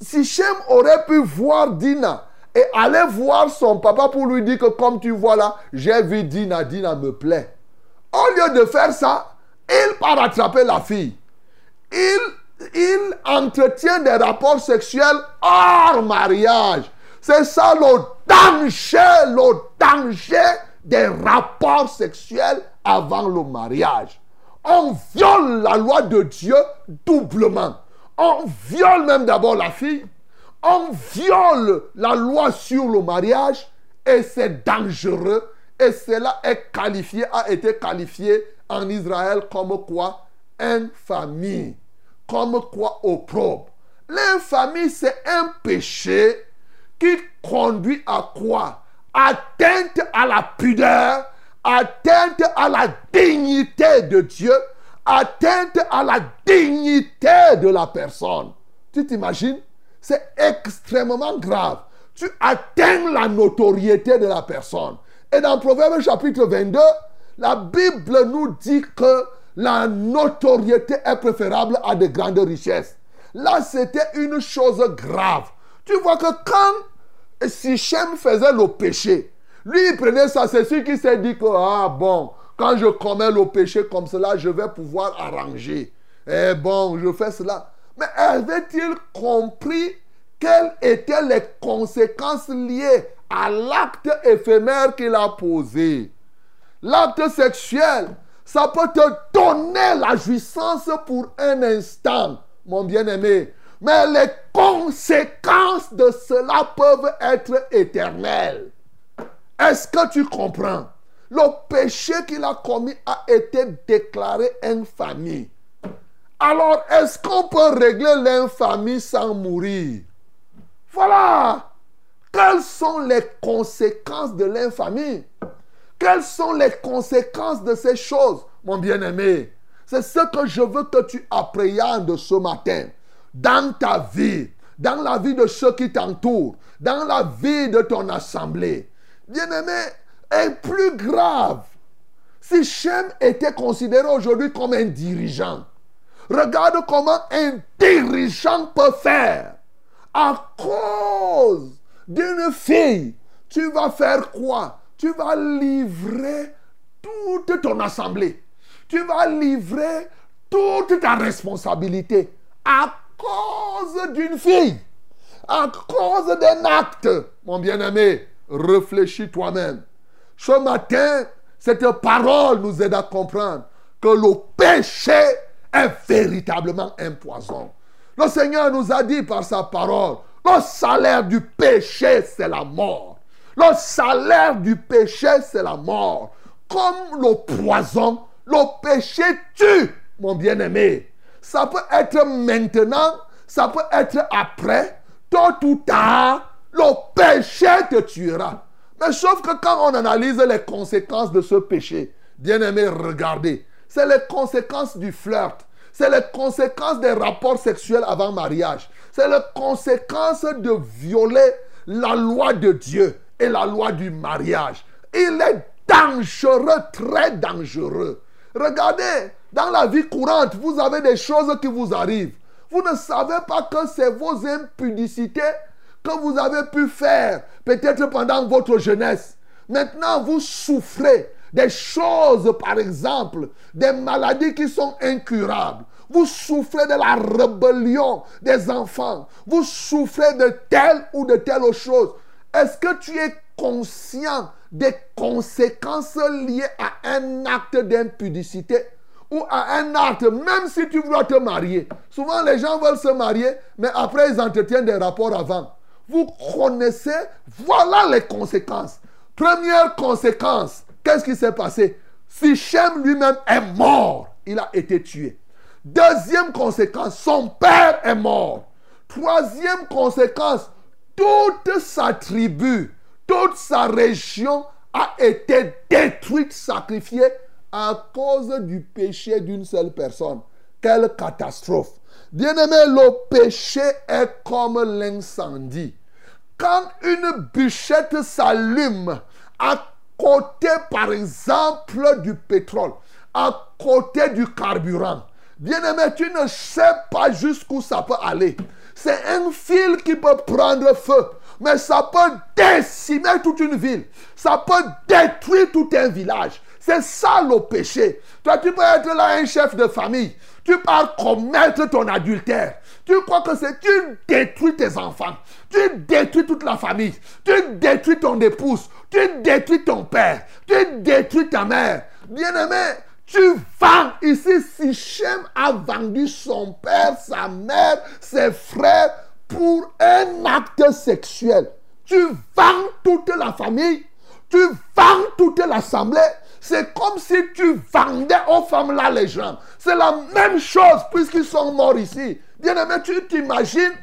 Sichem aurait pu voir Dina et aller voir son papa pour lui dire que comme tu vois là, j'ai vu Dina, Dina me plaît. Au lieu de faire ça, il part attraper la fille. Il, il entretient des rapports sexuels hors mariage. C'est ça le danger, le danger des rapports sexuels avant le mariage. On viole la loi de Dieu doublement. On viole même d'abord la fille. On viole la loi sur le mariage et c'est dangereux. Et cela est qualifié, a été qualifié en Israël comme quoi? Infamie. Comme quoi opprobre. L'infamie, c'est un péché qui conduit à quoi? Atteinte à la pudeur, atteinte à la dignité de Dieu, atteinte à la dignité de la personne. Tu t'imagines? C'est extrêmement grave. Tu atteins la notoriété de la personne. Et dans Proverbe chapitre 22, la Bible nous dit que la notoriété est préférable à de grandes richesses. Là, c'était une chose grave. Tu vois que quand Sichem faisait le péché, lui, il prenait ça, c'est celui qui s'est dit que, ah bon, quand je commets le péché comme cela, je vais pouvoir arranger. Eh bon, je fais cela. Mais avait-il compris quelles étaient les conséquences liées à l'acte éphémère qu'il a posé? L'acte sexuel, ça peut te donner la jouissance pour un instant, mon bien-aimé. Mais les conséquences de cela peuvent être éternelles. Est-ce que tu comprends? Le péché qu'il a commis a été déclaré infamie. Alors, est-ce qu'on peut régler l'infamie sans mourir? Voilà. Quelles sont les conséquences de l'infamie? Quelles sont les conséquences de ces choses, mon bien-aimé? C'est ce que je veux que tu appréhendes ce matin. Dans ta vie, dans la vie de ceux qui t'entourent, dans la vie de ton assemblée. Bien-aimé, est plus grave. Si Shem était considéré aujourd'hui comme un dirigeant, regarde comment un dirigeant peut faire. À cause d'une fille, tu vas faire quoi? Tu vas livrer toute ton assemblée. Tu vas livrer toute ta responsabilité à cause d'une fille, à cause d'un acte. Mon bien-aimé, réfléchis toi-même. Ce matin, cette parole nous aide à comprendre que le péché est véritablement un poison. Le Seigneur nous a dit par sa parole, le salaire du péché, c'est la mort. Le salaire du péché, c'est la mort. Comme le poison, le péché tue, mon bien-aimé. Ça peut être maintenant, ça peut être après, tôt ou tard, le péché te tuera. Mais sauf que quand on analyse les conséquences de ce péché, bien-aimé, regardez, c'est les conséquences du flirt, c'est les conséquences des rapports sexuels avant mariage, c'est les conséquences de violer la loi de Dieu et la loi du mariage. Il est dangereux, très dangereux. Regardez, dans la vie courante, vous avez des choses qui vous arrivent. Vous ne savez pas que c'est vos impudicités que vous avez pu faire, peut-être pendant votre jeunesse. Maintenant, vous souffrez des choses, par exemple, des maladies qui sont incurables. Vous souffrez de la rébellion des enfants. Vous souffrez de telle ou de telle chose. Est-ce que tu es conscient des conséquences liées à un acte d'impudicité ou à un acte, même si tu veux te marier? Souvent, les gens veulent se marier, mais après, ils entretiennent des rapports avant. Vous connaissez, voilà les conséquences. Première conséquence, qu'est-ce qui s'est passé? Sichem lui-même est mort. Il a été tué. Deuxième conséquence, son père est mort. Troisième conséquence, toute sa tribu, toute sa région a été détruite, sacrifiée à cause du péché d'une seule personne. Quelle catastrophe. Bien-aimé, le péché est comme l'incendie. Quand une bûchette s'allume à côté, par exemple, du pétrole, à côté du carburant, bien-aimé, tu ne sais pas jusqu'où ça peut aller. C'est un fil qui peut prendre feu, mais ça peut décimer toute une ville. Ça peut détruire tout un village. C'est ça le péché. Toi, tu peux être là un chef de famille. Tu pars commettre ton adultère. Tu crois que c'est... Tu détruis tes enfants. Tu détruis toute la famille. Tu détruis ton épouse. Tu détruis ton père. Tu détruis ta mère. Bien-aimé, tu vends. Ici, Sichem a vendu son père, sa mère, ses frères pour un acte sexuel. Tu vends toute la famille. Tu vends toute l'assemblée. C'est comme si tu vendais aux femmes là les gens. C'est la même chose puisqu'ils sont morts ici. Bien-aimé, tu t'imagines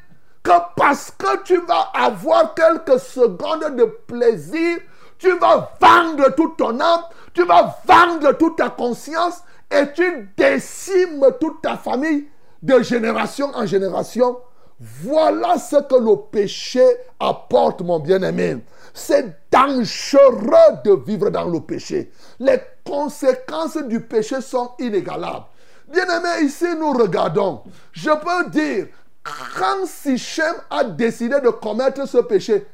que parce que tu vas avoir quelques secondes de plaisir, tu vas vendre toute ton âme, tu vas vendre toute ta conscience et tu décimes toute ta famille de génération en génération. Voilà ce que le péché apporte, mon bien-aimé. C'est dangereux de vivre dans le péché. Conséquences du péché sont inégalables. Bien-aimé, ici nous regardons. Je peux dire, quand Sichem a décidé de commettre ce péché,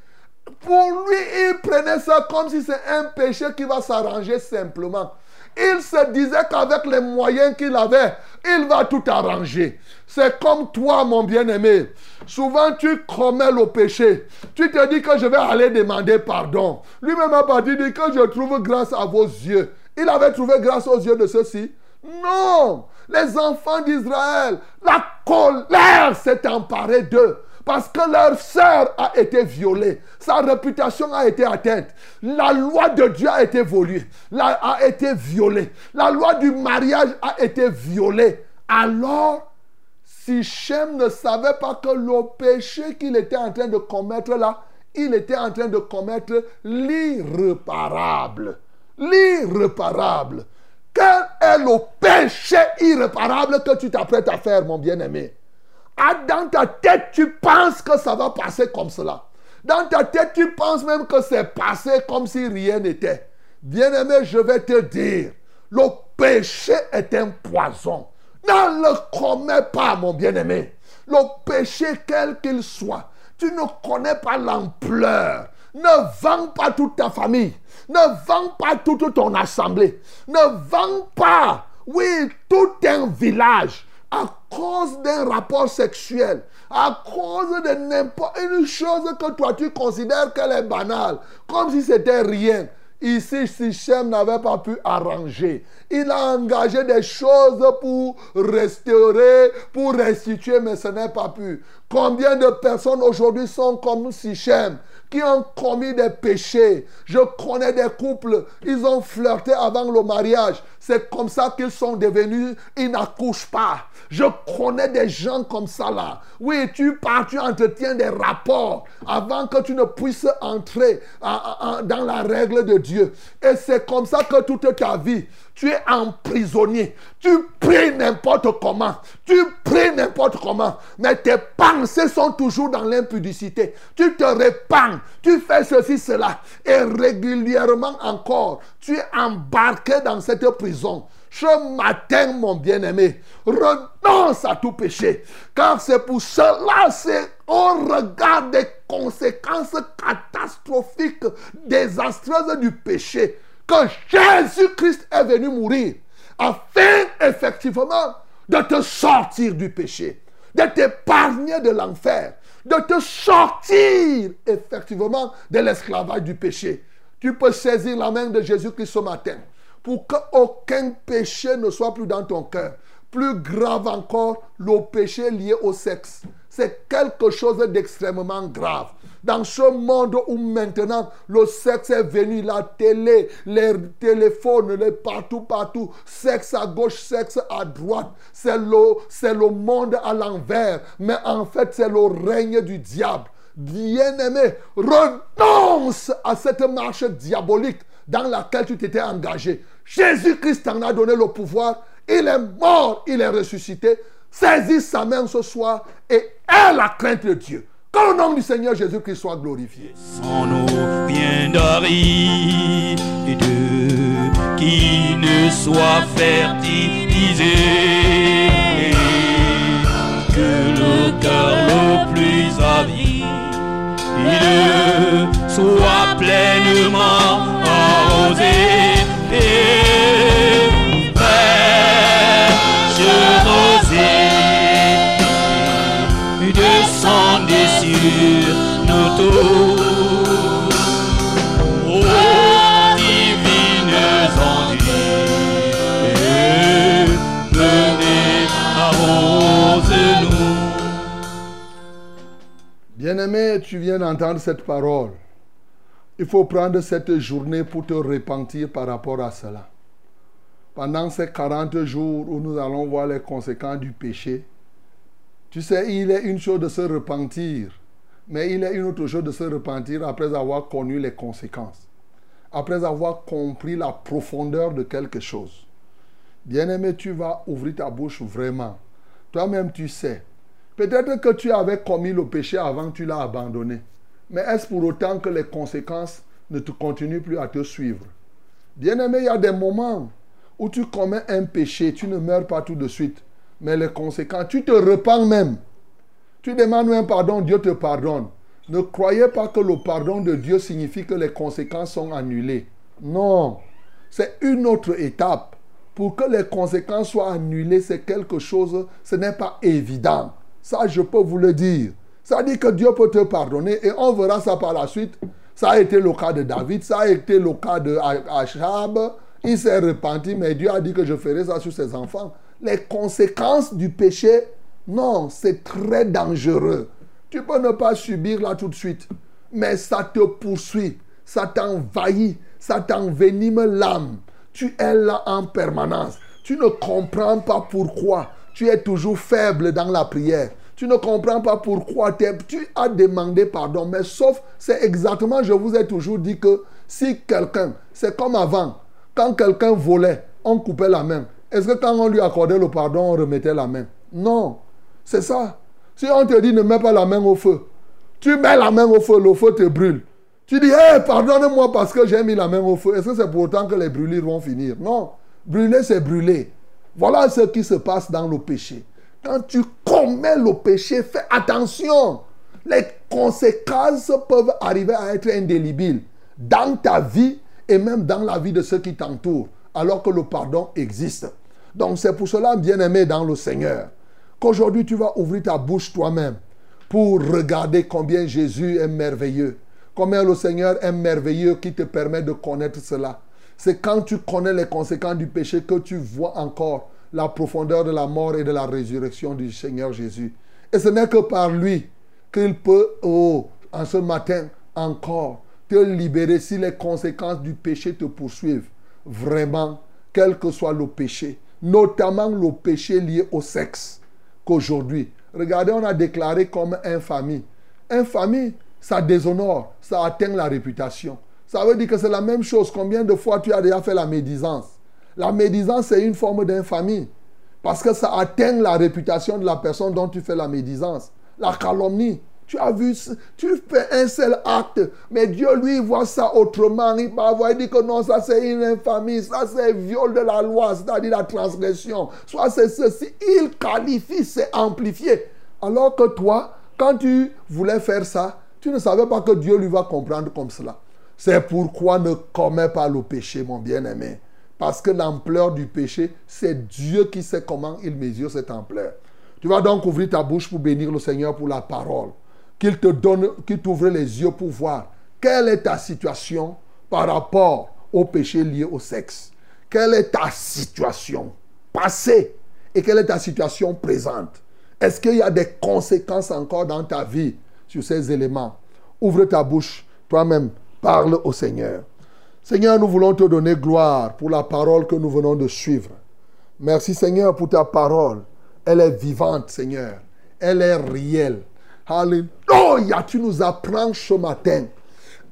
pour lui, il prenait ça comme si c'est un péché qui va s'arranger simplement. il se disait qu'avec les moyens qu'il avait, il va tout arranger. C'est comme toi, mon bien-aimé. Souvent, tu commets le péché. Tu te dis que je vais aller demander pardon. Lui-même a pas dit que je trouve grâce à vos yeux. Il avait trouvé grâce aux yeux de ceux-ci. Non. Les enfants d'Israël, la colère s'est emparée d'eux parce que leur sœur a été violée. Sa réputation a été atteinte. La loi de Dieu a été volée, la- a été violée. La loi du mariage a été violée. Alors, Sichem ne savait pas que le péché qu'il était en train de commettre là, il était en train de commettre l'irréparable. L'irréparable. Quel est le péché irréparable que tu t'apprêtes à faire, mon bien-aimé? Ah, Dans ta tête, tu penses que ça va passer comme cela. Dans ta tête, tu penses même que c'est passé comme si rien n'était. Bien-aimé, je vais te dire, le péché est un poison. Ne le commets pas, mon bien-aimé. Le péché, quel qu'il soit, tu ne connais pas l'ampleur. Ne vends pas toute ta famille. Ne vends pas toute ton assemblée. Ne vends pas, oui, tout un village à cause d'un rapport sexuel, à cause de n'importe une chose que toi tu considères qu'elle est banale, comme si c'était rien. Ici, Sichem n'avait pas pu arranger. Il a engagé des choses pour restaurer, pour restituer, mais ce n'est pas pu. Combien de personnes aujourd'hui sont comme Sichem? Qui ont commis des péchés. Je connais des couples, ils ont flirté avant le mariage. C'est comme ça qu'ils sont devenus, ils n'accouchent pas. Je connais des gens comme ça là. Oui, tu pars, tu entretiens des rapports avant que tu ne puisses entrer dans la règle de Dieu. Et c'est comme ça que toute ta vie, tu es emprisonné. Tu pries n'importe comment. Tu pries n'importe comment. Mais tes pensées sont toujours dans l'impudicité. Tu te répands. Tu fais ceci, cela. Et régulièrement encore, tu es embarqué dans cette prison. Ce matin, mon bien-aimé, renonce à tout péché. Car c'est pour cela, c'est au regard des conséquences catastrophiques, désastreuses du péché, que Jésus-Christ est venu mourir. Afin, effectivement, de te sortir du péché, de t'épargner de l'enfer, de te sortir, effectivement, de l'esclavage du péché. Tu peux saisir la main de Jésus-Christ ce matin pour qu'aucun péché ne soit plus dans ton cœur. Plus grave encore, le péché lié au sexe. C'est quelque chose d'extrêmement grave. Dans ce monde où maintenant le sexe est venu, la télé, les téléphones, les partout, partout, sexe à gauche, sexe à droite, c'est le, c'est le monde à l'envers. Mais en fait, c'est le règne du diable. Bien-aimé, renonce à cette marche diabolique dans laquelle tu t'étais engagé. Jésus-Christ t'en a donné le pouvoir. Il est mort, il est ressuscité. Saisis sa main ce soir et aie la crainte de Dieu. Que le nom du Seigneur Jésus-Christ soit glorifié. nos bien d'aride qui ne soit fertilisé que le cœur le plus avide soit pleinement Bien-aimé, tu viens d'entendre cette parole. Il faut prendre cette journée pour te repentir par rapport à cela. Pendant ces 40 jours où nous allons voir les conséquences du péché, tu sais, il est une chose de se repentir, mais il est une autre chose de se repentir après avoir connu les conséquences, après avoir compris la profondeur de quelque chose. Bien-aimé, tu vas ouvrir ta bouche vraiment. Toi-même, tu sais. Peut-être que tu avais commis le péché avant, tu l'as abandonné. Mais est-ce pour autant que les conséquences ne te continuent plus à te suivre? Bien-aimé, il y a des moments où tu commets un péché, tu ne meurs pas tout de suite. Mais les conséquences, tu te repens même. Tu demandes un pardon, Dieu te pardonne. Ne croyez pas que le pardon de Dieu signifie que les conséquences sont annulées. Non. c'est une autre étape. Pour que les conséquences soient annulées, c'est quelque chose, ce n'est pas évident. Ça, je peux vous le dire. Ça dit que Dieu peut te pardonner et on verra ça par la suite. Ça a été le cas de David, ça a été le cas de Achab. Il s'est repenti, mais Dieu a dit que je ferai ça sur ses enfants. Les conséquences du péché, non, c'est très dangereux. Tu peux ne pas subir là tout de suite, mais ça te poursuit, ça t'envahit, ça t'envenime l'âme. Tu es là en permanence. Tu ne comprends pas pourquoi. Tu es toujours faible dans la prière. Tu ne comprends pas pourquoi tu as demandé pardon. Mais sauf, c'est exactement, je vous ai toujours dit que si quelqu'un, c'est comme avant, quand quelqu'un volait, on coupait la main. Est-ce que quand on lui accordait le pardon, on remettait la main? Non. C'est ça. Si on te dit ne mets pas la main au feu, tu mets la main au feu, le feu te brûle. Tu dis, hé, pardonne-moi parce que j'ai mis la main au feu. Est-ce que c'est pourtant que les brûlures vont finir? Non. Brûler, c'est brûler. Voilà ce qui se passe dans le péché. Quand tu commets le péché, fais attention. Les conséquences peuvent arriver à être indélébiles dans ta vie et même dans la vie de ceux qui t'entourent, alors que le pardon existe. Donc c'est pour cela, bien-aimé dans le Seigneur, qu'aujourd'hui tu vas ouvrir ta bouche toi-même pour regarder combien Jésus est merveilleux, combien le Seigneur est merveilleux qui te permet de connaître cela. C'est quand tu connais les conséquences du péché que tu vois encore la profondeur de la mort et de la résurrection du Seigneur Jésus. Et ce n'est que par lui qu'il peut, oh, en ce matin encore, te libérer si les conséquences du péché te poursuivent. Vraiment, quel que soit le péché, notamment le péché lié au sexe, qu'aujourd'hui, regardez, on a déclaré comme infamie. Infamie, ça déshonore, ça atteint la réputation. Ça veut dire que c'est la même chose. Combien de fois tu as déjà fait la médisance? La médisance, c'est une forme d'infamie. Parce que ça atteint la réputation de la personne dont tu fais la médisance. La calomnie, tu as vu, tu fais un seul acte, mais Dieu, lui, voit ça autrement. Il va voir, il dit que non, ça c'est une infamie, ça c'est viol de la loi, c'est-à-dire la transgression. Soit c'est ceci, il qualifie, c'est amplifié. Alors que toi, quand tu voulais faire ça, tu ne savais pas que Dieu lui va comprendre comme cela. C'est pourquoi ne commets pas le péché, mon bien-aimé. Parce que l'ampleur du péché, c'est Dieu qui sait comment il mesure cette ampleur. Tu vas donc ouvrir ta bouche pour bénir le Seigneur pour la parole qu'il te donne, qu'il t'ouvre les yeux pour voir quelle est ta situation par rapport au péché lié au sexe. Quelle est ta situation passée et quelle est ta situation présente. Est-ce qu'il y a des conséquences encore dans ta vie sur ces éléments? Ouvre ta bouche, toi-même, parle au Seigneur. Seigneur, nous voulons te donner gloire pour la parole que nous venons de suivre. Merci Seigneur pour ta parole. Elle est vivante, Seigneur. Elle est réelle. Alléluia, tu nous apprends ce matin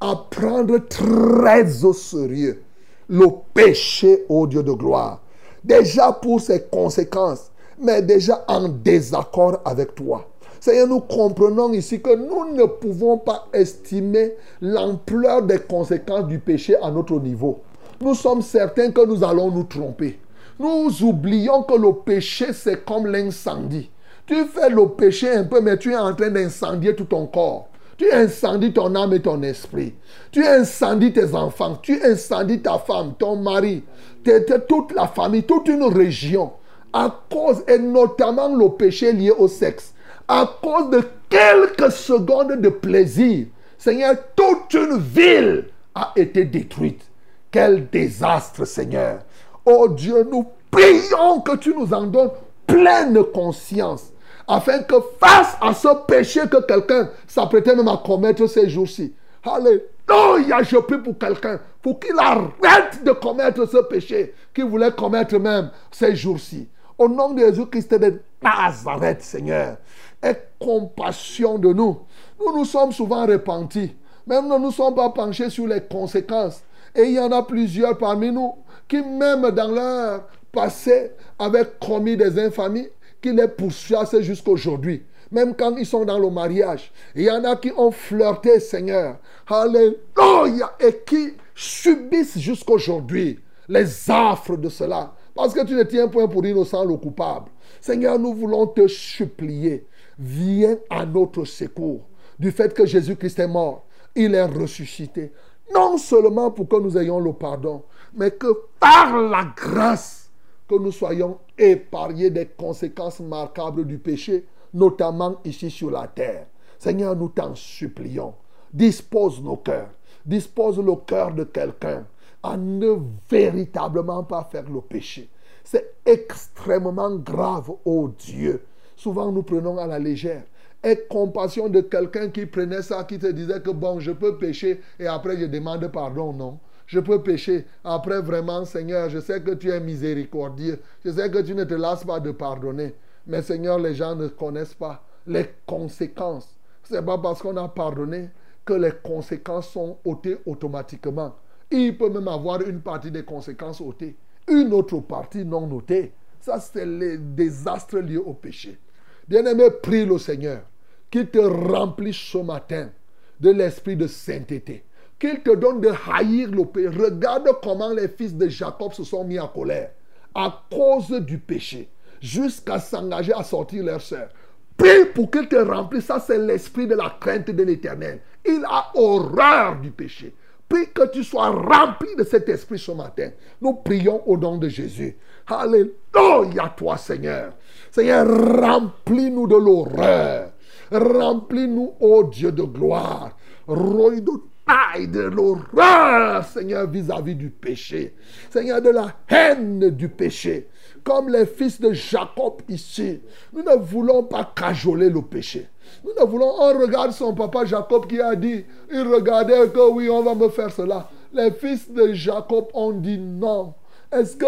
à prendre très au sérieux le péché, au Dieu de gloire. Déjà pour ses conséquences, mais déjà en désaccord avec toi. Seigneur, nous comprenons ici que nous ne pouvons pas estimer l'ampleur des conséquences du péché à notre niveau. Nous sommes certains que nous allons nous tromper. Nous oublions que le péché, c'est comme l'incendie. Tu fais le péché un peu, mais tu es en train d'incendier tout ton corps. Tu incendies ton âme et ton esprit. Tu incendies tes enfants. Tu incendies ta femme, ton mari, toute la famille, toute une région. À cause, et notamment le péché lié au sexe. À cause de quelques secondes de plaisir. Seigneur, toute une ville a été détruite. Quel désastre, Seigneur. Oh Dieu, nous prions que tu nous en donnes pleine conscience afin que face à ce péché que quelqu'un s'apprêtait même à commettre ces jours-ci, Alléluia, je prie pour quelqu'un, pour qu'il arrête de commettre ce péché qu'il voulait commettre même ces jours-ci. Au nom de Jésus-Christ de Nazareth, Seigneur, compassion de nous. Nous nous sommes souvent repentis. Même nous ne nous sommes pas penchés sur les conséquences. Et il y en a plusieurs parmi nous qui, même dans leur passé, avaient commis des infamies qui les poursuivent jusqu'aujourd'hui. Même quand ils sont dans le mariage. Il y en a qui ont flirté, Seigneur. Alléluia. Et qui subissent jusqu'aujourd'hui les affres de cela. Parce que tu ne tiens point pour innocent le coupable. Seigneur, nous voulons te supplier. Viens à notre secours. Du fait que Jésus-Christ est mort, il est ressuscité. Non seulement pour que nous ayons le pardon, mais que par la grâce, que nous soyons épargnés des conséquences marquables du péché, notamment ici sur la terre. Seigneur, nous t'en supplions. Dispose nos cœurs. Dispose le cœur de quelqu'un à ne véritablement pas faire le péché. C'est extrêmement grave, oh Dieu. Souvent, nous prenons à la légère. Aie compassion de quelqu'un qui prenait ça, qui te disait que bon, je peux pécher et après je demande pardon. Non. Je peux pécher. Après, vraiment, Seigneur, je sais que tu es miséricordieux. Je sais que tu ne te lasses pas de pardonner. Mais Seigneur, les gens ne connaissent pas les conséquences. C'est pas parce qu'on a pardonné que les conséquences sont ôtées automatiquement. Il peut même avoir une partie des conséquences ôtées, une autre partie non notée. Ça, c'est les désastres liés au péché. Bien-aimé, prie le Seigneur qu'il te remplisse ce matin de l'esprit de sainteté. Qu'il te donne de haïr le péché. Regarde comment les fils de Jacob se sont mis en colère à cause du péché, jusqu'à s'engager à sortir leur sœur. Prie pour qu'il te remplisse. Ça, c'est l'esprit de la crainte de l'éternel. Il a horreur du péché. Prie que tu sois rempli de cet esprit ce matin. Nous prions au nom de Jésus. Alléluia, toi, Seigneur. Seigneur, remplis-nous de l'horreur. Remplis-nous, ô Dieu de gloire. Roi de taille de l'horreur, Seigneur, vis-à-vis du péché. Seigneur, de la haine du péché. Comme les fils de Jacob ici. Nous ne voulons pas cajoler le péché. Nous ne voulons, on regarde son papa Jacob qui a dit, il regardait que oui, on va me faire cela. Les fils de Jacob ont dit non. Est-ce que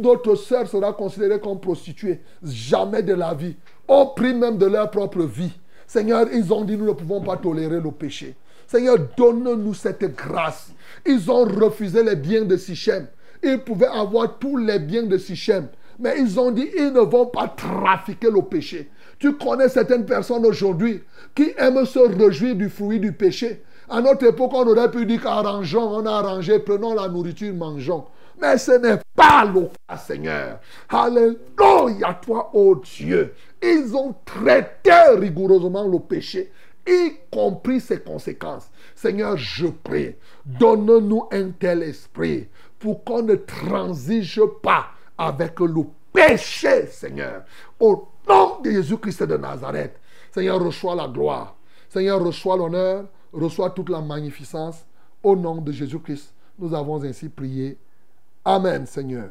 notre sœur sera considérée comme prostituée Jamais de la vie. Au prix même de leur propre vie. Seigneur, ils ont dit, nous ne pouvons pas tolérer le péché. Seigneur, donne-nous cette grâce. Ils ont refusé les biens de Sichem. Ils pouvaient avoir tous les biens de Sichem. Mais ils ont dit, ils ne vont pas trafiquer le péché. Tu connais certaines personnes aujourd'hui qui aiment se réjouir du fruit du péché. À notre époque, on aurait pu dire qu'arrangeons, on a arrangé, prenons la nourriture, mangeons. Mais ce n'est pas le cas, Seigneur. Alléluia, toi, ô oh Dieu. Ils ont traité rigoureusement le péché, y compris ses conséquences. Seigneur, je prie, donne-nous un tel esprit pour qu'on ne transige pas avec le péché, Seigneur. Au nom de Jésus-Christ de Nazareth. Seigneur, reçois la gloire. Seigneur, reçois l'honneur, reçois toute la magnificence. Au nom de Jésus-Christ, nous avons ainsi prié. Amen, Seigneur.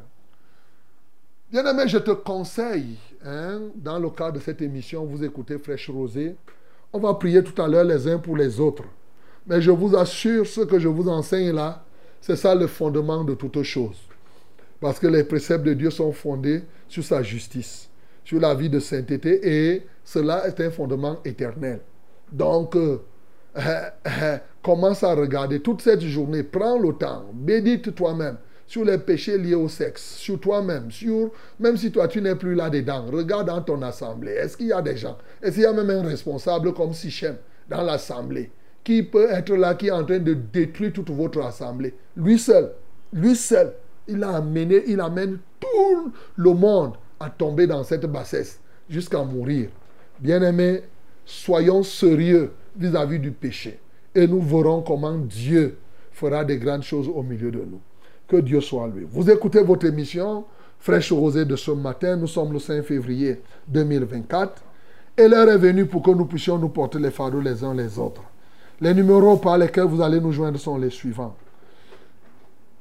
Bien-aimé, je te conseille, hein, dans le cadre de cette émission, vous écoutez Fraîche Rosée. On va prier tout à l'heure les uns pour les autres. Mais je vous assure, ce que je vous enseigne là, c'est ça le fondement de toutes choses. Parce que les préceptes de Dieu sont fondés sur sa justice, sur la vie de sainteté, et cela est un fondement éternel. Donc, euh, commence à regarder toute cette journée, prends le temps, médite toi-même sur les péchés liés au sexe, sur toi-même, sur même si toi tu n'es plus là-dedans, regarde dans ton assemblée. Est-ce qu'il y a des gens? Est-ce qu'il y a même un responsable comme Sichem dans l'assemblée qui peut être là, qui est en train de détruire toute votre assemblée? Lui seul, lui seul, il a amené, il amène tout le monde à tomber dans cette bassesse jusqu'à mourir. Bien-aimés, soyons sérieux vis-à-vis -vis du péché et nous verrons comment Dieu fera des grandes choses au milieu de nous. Que Dieu soit lui. Vous écoutez votre émission Fraîche Rosée de ce matin. Nous sommes le 5 février 2024. Et l'heure est venue pour que nous puissions nous porter les fardeaux les uns les autres. Les numéros par lesquels vous allez nous joindre sont les suivants.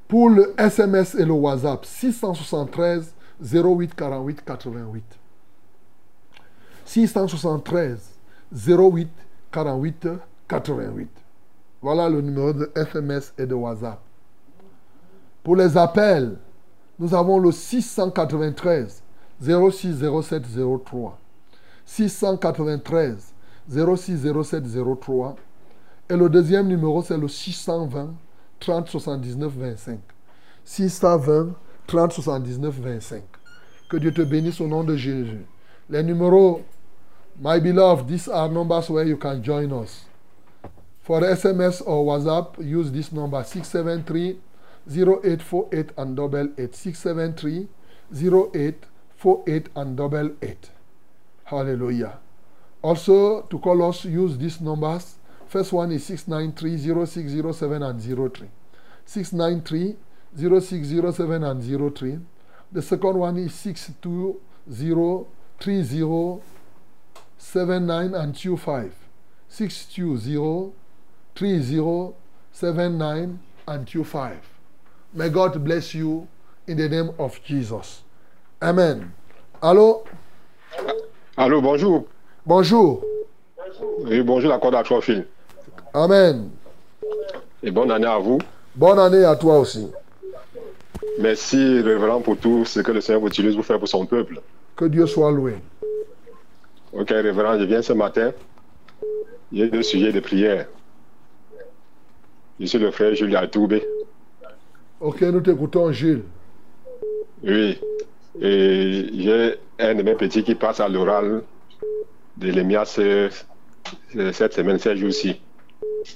Pour le SMS et le WhatsApp, 673 08 48 88. 673 08 48 88. Voilà le numéro de SMS et de WhatsApp. Pour les appels, nous avons le 693 06 07 03. 693 06 07 03. Et le deuxième numéro, c'est le 620 30 79 25. 620 30 79 25. Que Dieu te bénisse au nom de Jésus. Les numéros, my beloved, these are numbers where you can join us. For SMS or WhatsApp, use this number 673 0848 and double 8 673 0848 and double 8. Hallelujah. Also, to call us, use these numbers. First one is 693 0607 and 03. 693 0607 and 03. The second one is 620 30 79 and 25. 620 30 79 and 25. May God bless you in the name of Jesus. Amen. Allô? Allô, bonjour. Bonjour. Oui, bonjour, la corde à trois fils. Amen. Et bonne année à vous. Bonne année à toi aussi. Merci, révérend, pour tout ce que le Seigneur vous utilise pour faire pour son peuple. Que Dieu soit loué. Ok, révérend, je viens ce matin. Il y a deux sujets de prière. Je suis le frère Julien Toubé. Ok, nous t'écoutons, Gilles. Oui. Et j'ai un de mes petits qui passe à l'oral de l'EMIAS cette semaine, ces jours-ci.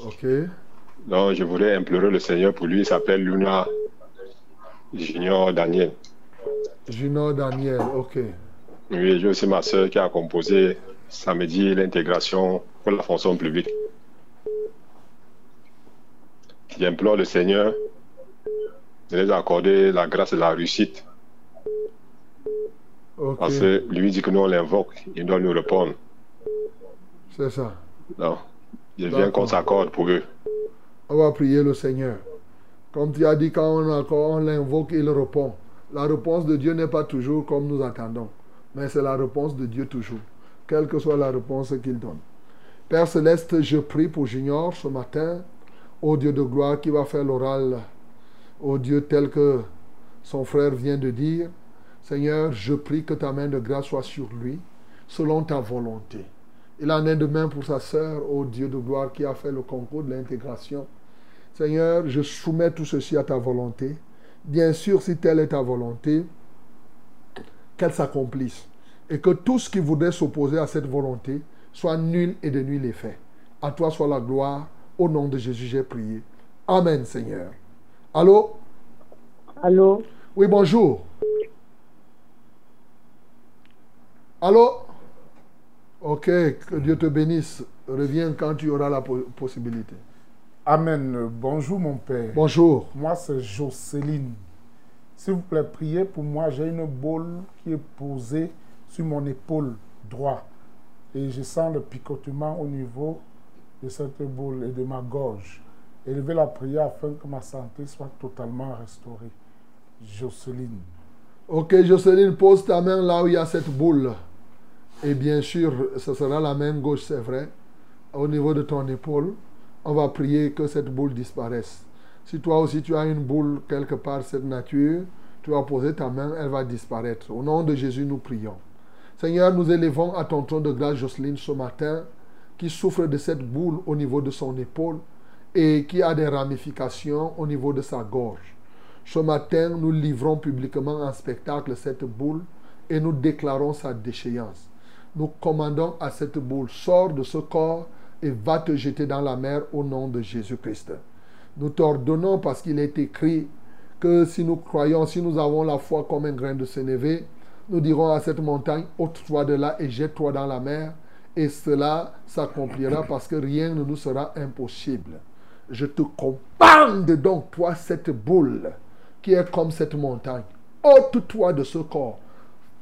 Ok. Donc, je voudrais implorer le Seigneur pour lui. Il s'appelle Luna Junior Daniel. Junior Daniel, ok. Oui, j'ai aussi ma soeur qui a composé samedi l'intégration pour la fonction publique. J'implore le Seigneur de les accorder la grâce et la réussite. Parce que lui dit que nous on l'invoque, il doit nous répondre. C'est ça. Donc, je viens qu'on s'accorde pour eux. On va prier le Seigneur. Comme tu as dit, quand on, accorde- on l'invoque, il répond. La réponse de Dieu n'est pas toujours comme nous attendons, mais c'est la réponse de Dieu toujours, quelle que soit la réponse qu'il donne. Père céleste, je prie pour Junior ce matin, au Dieu de gloire qui va faire l'oral, au Dieu tel que son frère vient de dire. Seigneur, je prie que ta main de grâce soit sur lui, selon ta volonté. Il en est de même pour sa sœur, au Dieu de gloire qui a fait le concours de l'intégration. Seigneur, je soumets tout ceci à ta volonté. Bien sûr, si telle est ta volonté, qu'elle s'accomplisse. Et que tout ce qui voudrait s'opposer à cette volonté soit nul et de nul effet. À toi soit la gloire. Au nom de Jésus, j'ai prié. Amen, Seigneur. Allô? Allô? Oui, bonjour. Allô? Ok, que Dieu te bénisse. Reviens quand tu auras la po- possibilité. Amen. Bonjour mon père. Bonjour. Moi c'est Jocelyne. S'il vous plaît, priez pour moi. J'ai une boule qui est posée sur mon épaule droite. Et je sens le picotement au niveau de cette boule et de ma gorge. Élevez la prière afin que ma santé soit totalement restaurée. Jocelyne. Ok, Jocelyne, pose ta main là où il y a cette boule. Et bien sûr, ce sera la main gauche, c'est vrai, au niveau de ton épaule. On va prier que cette boule disparaisse. Si toi aussi tu as une boule quelque part cette nature, tu vas poser ta main, elle va disparaître. Au nom de Jésus, nous prions. Seigneur, nous élevons à ton trône de grâce Jocelyne ce matin, qui souffre de cette boule au niveau de son épaule et qui a des ramifications au niveau de sa gorge. Ce matin, nous livrons publiquement en spectacle cette boule et nous déclarons sa déchéance. Nous commandons à cette boule, sors de ce corps et va te jeter dans la mer au nom de Jésus-Christ. Nous t'ordonnons parce qu'il est écrit que si nous croyons, si nous avons la foi comme un grain de sénévé, nous dirons à cette montagne, ôte-toi de là et jette-toi dans la mer, et cela s'accomplira parce que rien ne nous sera impossible. Je te commande donc, toi, cette boule qui est comme cette montagne, ôte-toi de ce corps,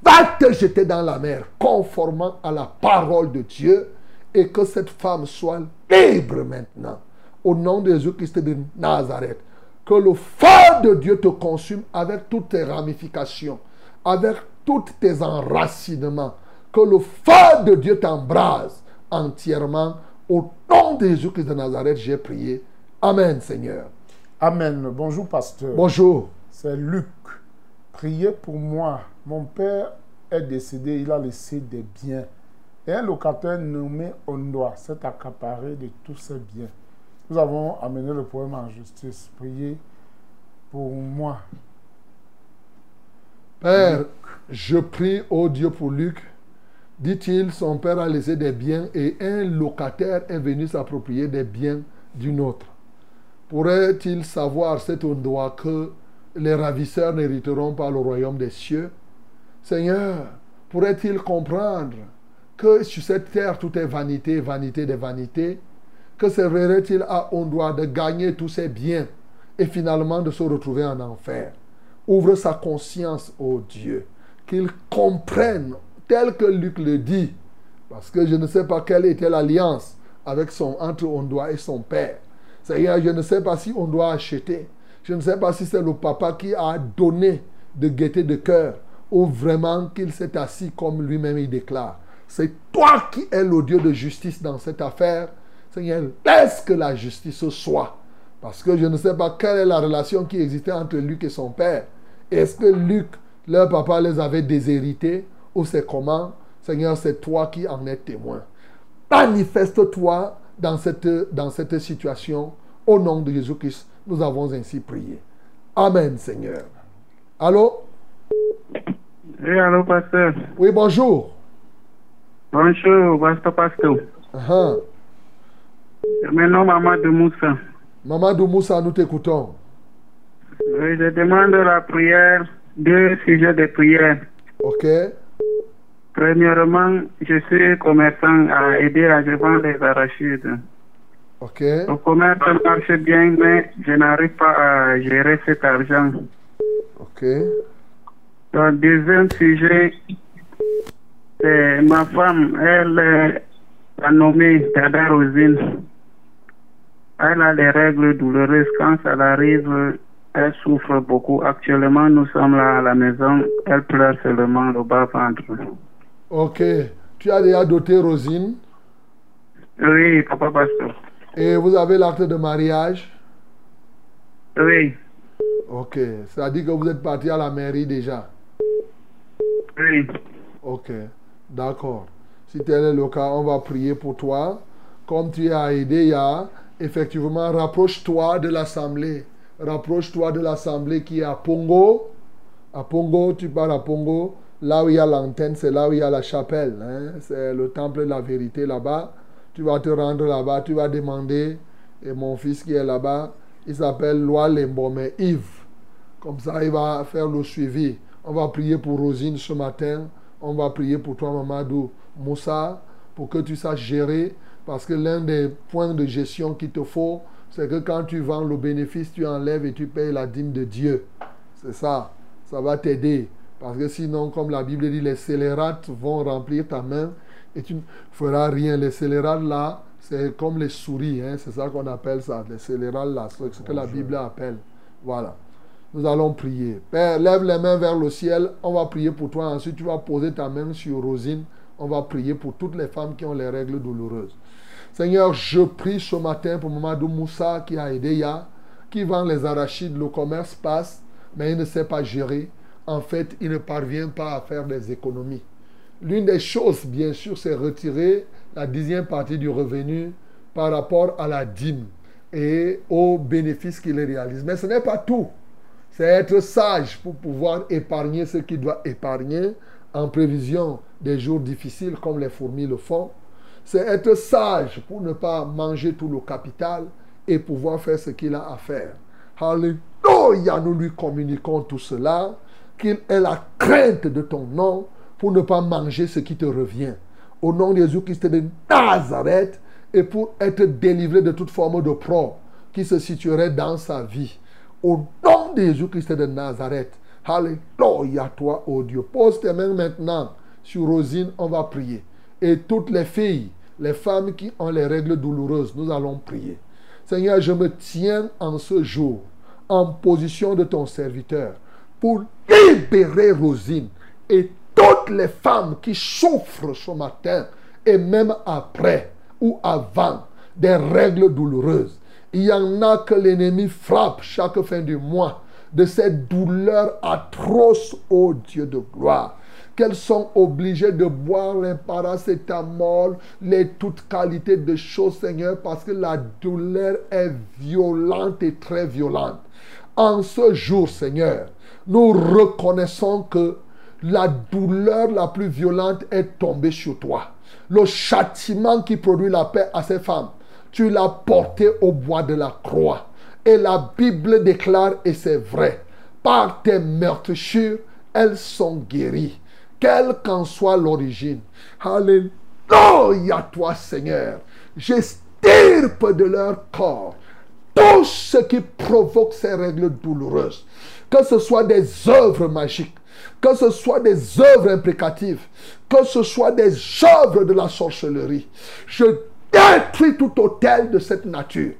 va te jeter dans la mer, conformément à la parole de Dieu, et que cette femme soit libre maintenant. Au nom de Jésus-Christ de Nazareth, que le feu de Dieu te consume avec toutes tes ramifications, avec tous tes enracinements. Que le feu de Dieu t'embrase entièrement. Au nom de Jésus-Christ de Nazareth, j'ai prié. Amen, Seigneur. Amen. Bonjour pasteur. Bonjour. C'est Luc. Priez pour moi. Mon père est décédé, il a laissé des biens. Et un locataire nommé Ondoa s'est accaparé de tous ses biens. Nous avons amené le problème en justice. Priez pour moi. Père, je prie au Dieu pour Luc. Dit-il, son père a laissé des biens et un locataire est venu s'approprier des biens d'une autre. Pourrait-il savoir cet endroit que les ravisseurs n'hériteront pas le royaume des cieux? Seigneur, pourrait-il comprendre que sur cette terre tout est vanité, vanité des vanités? Que servirait-il à Ondoa de gagner tous ses biens et finalement de se retrouver en enfer? Ouvre sa conscience, ô Dieu, qu'il comprenne, tel que Luc le dit, parce que je ne sais pas quelle était l'alliance avec son, entre Ondoa et son père. Seigneur, je ne sais pas si on doit acheter. Je ne sais pas si c'est le papa qui a donné de gaieté de cœur ou vraiment qu'il s'est assis comme lui-même il déclare. C'est toi qui es le Dieu de justice dans cette affaire. Seigneur, laisse que la justice soit. Parce que je ne sais pas quelle est la relation qui existait entre Luc et son père. Est-ce que Luc, leur papa, les avait déshérités ou c'est comment? Seigneur, c'est toi qui en es témoin. Manifeste-toi dans cette, dans cette situation. Au nom de Jésus-Christ, nous avons ainsi prié. Amen, Seigneur. Allô? Oui, allô, pasteur. Oui, bonjour. Bonjour, pasteur, pasteur. Uh-huh. Mon nom Mamadou Moussa. Mamadou Moussa, nous t'écoutons. Oui, je demande la prière, deux sujets de prière. Ok. Premièrement, je suis commerçant à aider à vendre des arachides. Ok. Le commerce marche bien, mais je n'arrive pas à gérer cet argent. Ok. Le deuxième sujet, c'est ma femme, elle est la nommée Dada Rosine. Elle a des règles douloureuses. Quand ça arrive, elle souffre beaucoup. Actuellement, nous sommes là à la maison. Elle pleure seulement le bas ventre. Ok. Tu as déjà doté Rosine? Oui, papa pasteur. et vous avez l'acte de mariage? Oui, Ok. Ça dit que vous êtes parti à la mairie déjà? Oui. Ok. D'accord. Si tel est le cas, on va prier pour toi. Comme tu as aidé, ya, effectivement, rapproche-toi de l'assemblée. Rapproche-toi de l'assemblée qui est à Pongo. À Pongo, tu pars à Pongo. Là où il y a l'antenne, c'est là où il y a la chapelle. hein. C'est le temple de la vérité là-bas. Tu vas te rendre là-bas, tu vas demander. Et mon fils qui est là-bas, il s'appelle Loi Lembome Yves. Comme ça, il va faire le suivi. On va prier pour Rosine ce matin. On va prier pour toi, Mamadou Moussa, pour que tu saches gérer. Parce que l'un des points de gestion qu'il te faut, c'est que quand tu vends le bénéfice, tu enlèves et tu payes la dîme de Dieu. C'est ça. Ça va t'aider. Parce que sinon, comme la Bible dit, les scélérates vont remplir ta main et tu ne feras rien. Les scélérates là, c'est comme les souris. hein. C'est ça qu'on appelle ça. Les scélérates là, c'est ce que la Bible appelle. Voilà. Nous allons prier. Père, lève les mains vers le ciel. On va prier pour toi. Ensuite, tu vas poser ta main sur Rosine. On va prier pour toutes les femmes qui ont les règles douloureuses. Seigneur, je prie ce matin pour Mamadou Moussa qui a aidé Ya, qui vend les arachides. Le commerce passe, mais il ne sait pas gérer. En fait, il ne parvient pas à faire des économies. L'une des choses, bien sûr, c'est retirer la dixième partie du revenu par rapport à la dîme et aux bénéfices qu'il réalise. Mais ce n'est pas tout. C'est être sage pour pouvoir épargner ce qu'il doit épargner en prévision des jours difficiles comme les fourmis le font. C'est être sage pour ne pas manger tout le capital et pouvoir faire ce qu'il a à faire. Alléluia, nous lui communiquons tout cela, qu'il ait la crainte de ton nom pour ne pas manger ce qui te revient. Au nom de Jésus-Christ de Nazareth et pour être délivré de toute forme de pro qui se situerait dans sa vie. Au nom de Jésus-Christ de Nazareth. Alléluia, toi, oh Dieu. Pose tes mains maintenant sur Rosine, on va prier. Et toutes les filles, les femmes qui ont les règles douloureuses, nous allons prier. Seigneur, je me tiens en ce jour en position de ton serviteur pour libérer Rosine et toutes les femmes qui souffrent ce matin et même après ou avant des règles douloureuses. Il y en a que l'ennemi frappe chaque fin du mois de cette douleur atroce, ô Dieu de gloire qu'elles sont obligées de boire l'imparacétamol, les toutes qualités de choses, Seigneur, parce que la douleur est violente et très violente. En ce jour, Seigneur, nous reconnaissons que la douleur la plus violente est tombée sur toi. Le châtiment qui produit la paix à ces femmes, tu l'as porté au bois de la croix. Et la Bible déclare, et c'est vrai, par tes meurtrissures, elles sont guéries quelle qu'en soit l'origine. Alléluia toi Seigneur. J'estirpe de leur corps tout ce qui provoque ces règles douloureuses, que ce soit des œuvres magiques, que ce soit des œuvres imprécatives, que ce soit des œuvres de la sorcellerie, je détruis tout hôtel de cette nature,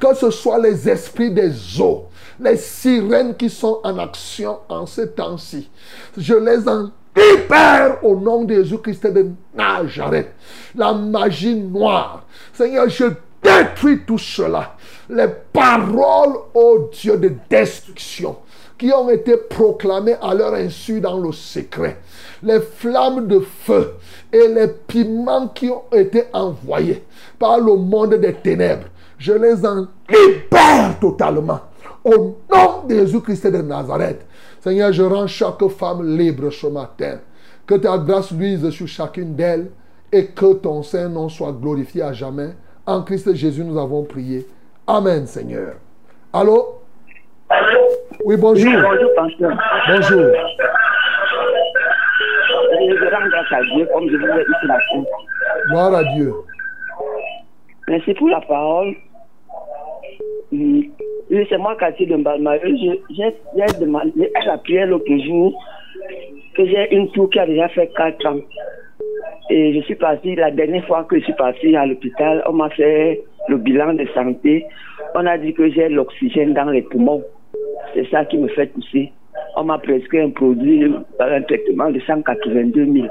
que ce soit les esprits des eaux, les sirènes qui sont en action en ce temps-ci. Je les en libère au nom de Jésus-Christ de Nazareth. La magie noire. Seigneur, je détruis tout cela. Les paroles, ô Dieu, de destruction qui ont été proclamées à leur insu dans le secret. Les flammes de feu et les piments qui ont été envoyés par le monde des ténèbres. Je les en libère totalement. Au nom de Jésus-Christ de Nazareth. Seigneur, je rends chaque femme libre ce matin. Que ta grâce luise sur chacune d'elles et que ton Saint-Nom soit glorifié à jamais. En Christ Jésus, nous avons prié. Amen, Seigneur. Allô? Oui, bonjour. Oui, bonjour, pasteur. Bonjour. Je rends grâce à Dieu comme je vous l'ai dit ce matin. Gloire à Dieu. Merci pour la parole. Mm. Oui, c'est moi, Cathy de J'ai j'ai demandé à la prière l'autre jour que j'ai une tour qui a déjà fait 4 ans. Et je suis partie, la dernière fois que je suis partie à l'hôpital, on m'a fait le bilan de santé. On a dit que j'ai l'oxygène dans les poumons. C'est ça qui me fait tousser. On m'a prescrit un produit, un traitement de 182 000.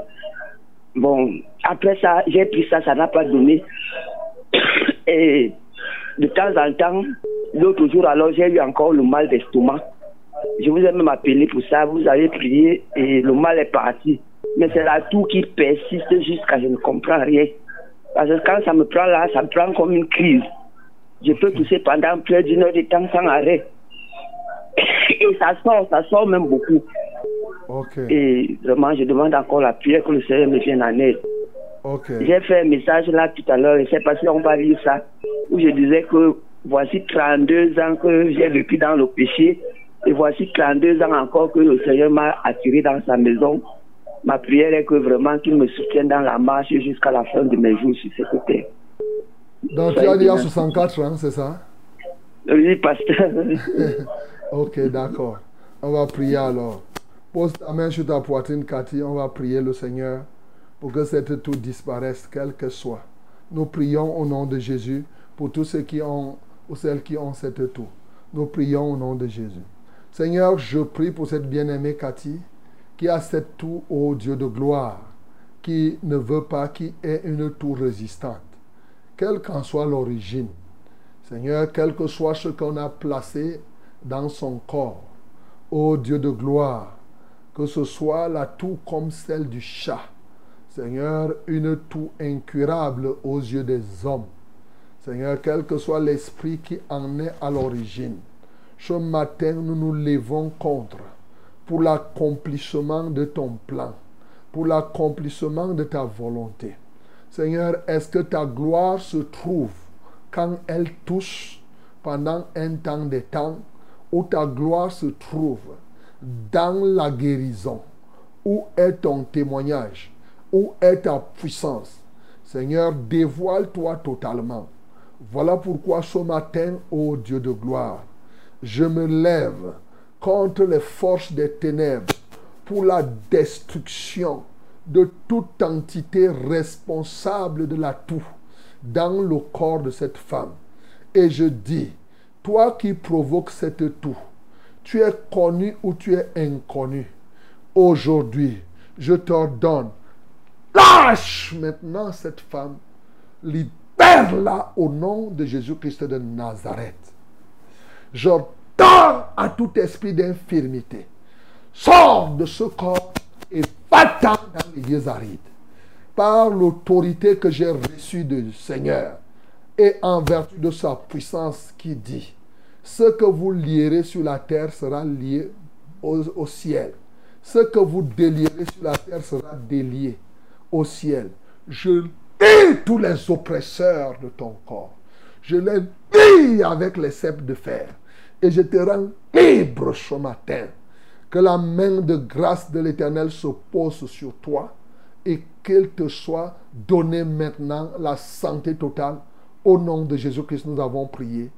Bon, après ça, j'ai pris ça, ça n'a pas donné. Et de temps en temps, l'autre jour, alors j'ai eu encore le mal d'estomac. Je vous ai même appelé pour ça, vous avez prié et le mal est parti. Mais c'est la toux qui persiste jusqu'à je ne comprends rien. Parce que quand ça me prend là, ça me prend comme une crise. Je peux tousser pendant près d'une heure de temps sans arrêt. Et ça sort, ça sort même beaucoup. Et vraiment, je demande encore la prière que le Seigneur me vienne en aide. J'ai fait un message là tout à l'heure, et c'est parce qu'on va lire ça, où je disais que voici 32 ans que j'ai vécu dans le péché, et voici 32 ans encore que le Seigneur m'a attiré dans sa maison. Ma prière est que vraiment qu'il me soutienne dans la marche jusqu'à la fin de mes jours sur cette terre. Donc tu as dit à 64 ans, c'est ça? Oui, pasteur. Ok, d'accord. On va prier alors. Pose ta main sur ta poitrine, Cathy. On va prier le Seigneur pour que cette toux disparaisse, quelle que soit. Nous prions au nom de Jésus pour tous ceux qui ont ou celles qui ont cette toux. Nous prions au nom de Jésus. Seigneur, je prie pour cette bien-aimée Cathy qui a cette toux, ô Dieu de gloire, qui ne veut pas qu'il ait une toux résistante, quelle qu'en soit l'origine. Seigneur, quel que soit ce qu'on a placé dans son corps, ô Dieu de gloire, que ce soit la toux comme celle du chat, Seigneur, une toux incurable aux yeux des hommes. Seigneur, quel que soit l'esprit qui en est à l'origine, ce matin, nous nous levons contre pour l'accomplissement de ton plan, pour l'accomplissement de ta volonté. Seigneur, est-ce que ta gloire se trouve quand elle touche pendant un temps de temps, où ta gloire se trouve dans la guérison, où est ton témoignage, où est ta puissance. Seigneur, dévoile-toi totalement. Voilà pourquoi ce matin, ô Dieu de gloire, je me lève contre les forces des ténèbres pour la destruction de toute entité responsable de la toux dans le corps de cette femme. Et je dis, toi qui provoques cette toux, tu es connu ou tu es inconnu. Aujourd'hui, je t'ordonne, lâche maintenant cette femme, libère-la au nom de Jésus-Christ de Nazareth. J'ordonne à tout esprit d'infirmité, sors de ce corps et va-t'en dans les lieux arides. Par l'autorité que j'ai reçue du Seigneur et en vertu de sa puissance qui dit, ce que vous lierez sur la terre sera lié au, ciel. Ce que vous délierez sur la terre sera délié au ciel. Je lis tous les oppresseurs de ton corps. Je les lis avec les cèpes de fer. Et je te rends libre ce matin. Que la main de grâce de l'Éternel se pose sur toi et qu'elle te soit donnée maintenant la santé totale. Au nom de Jésus-Christ, nous avons prié.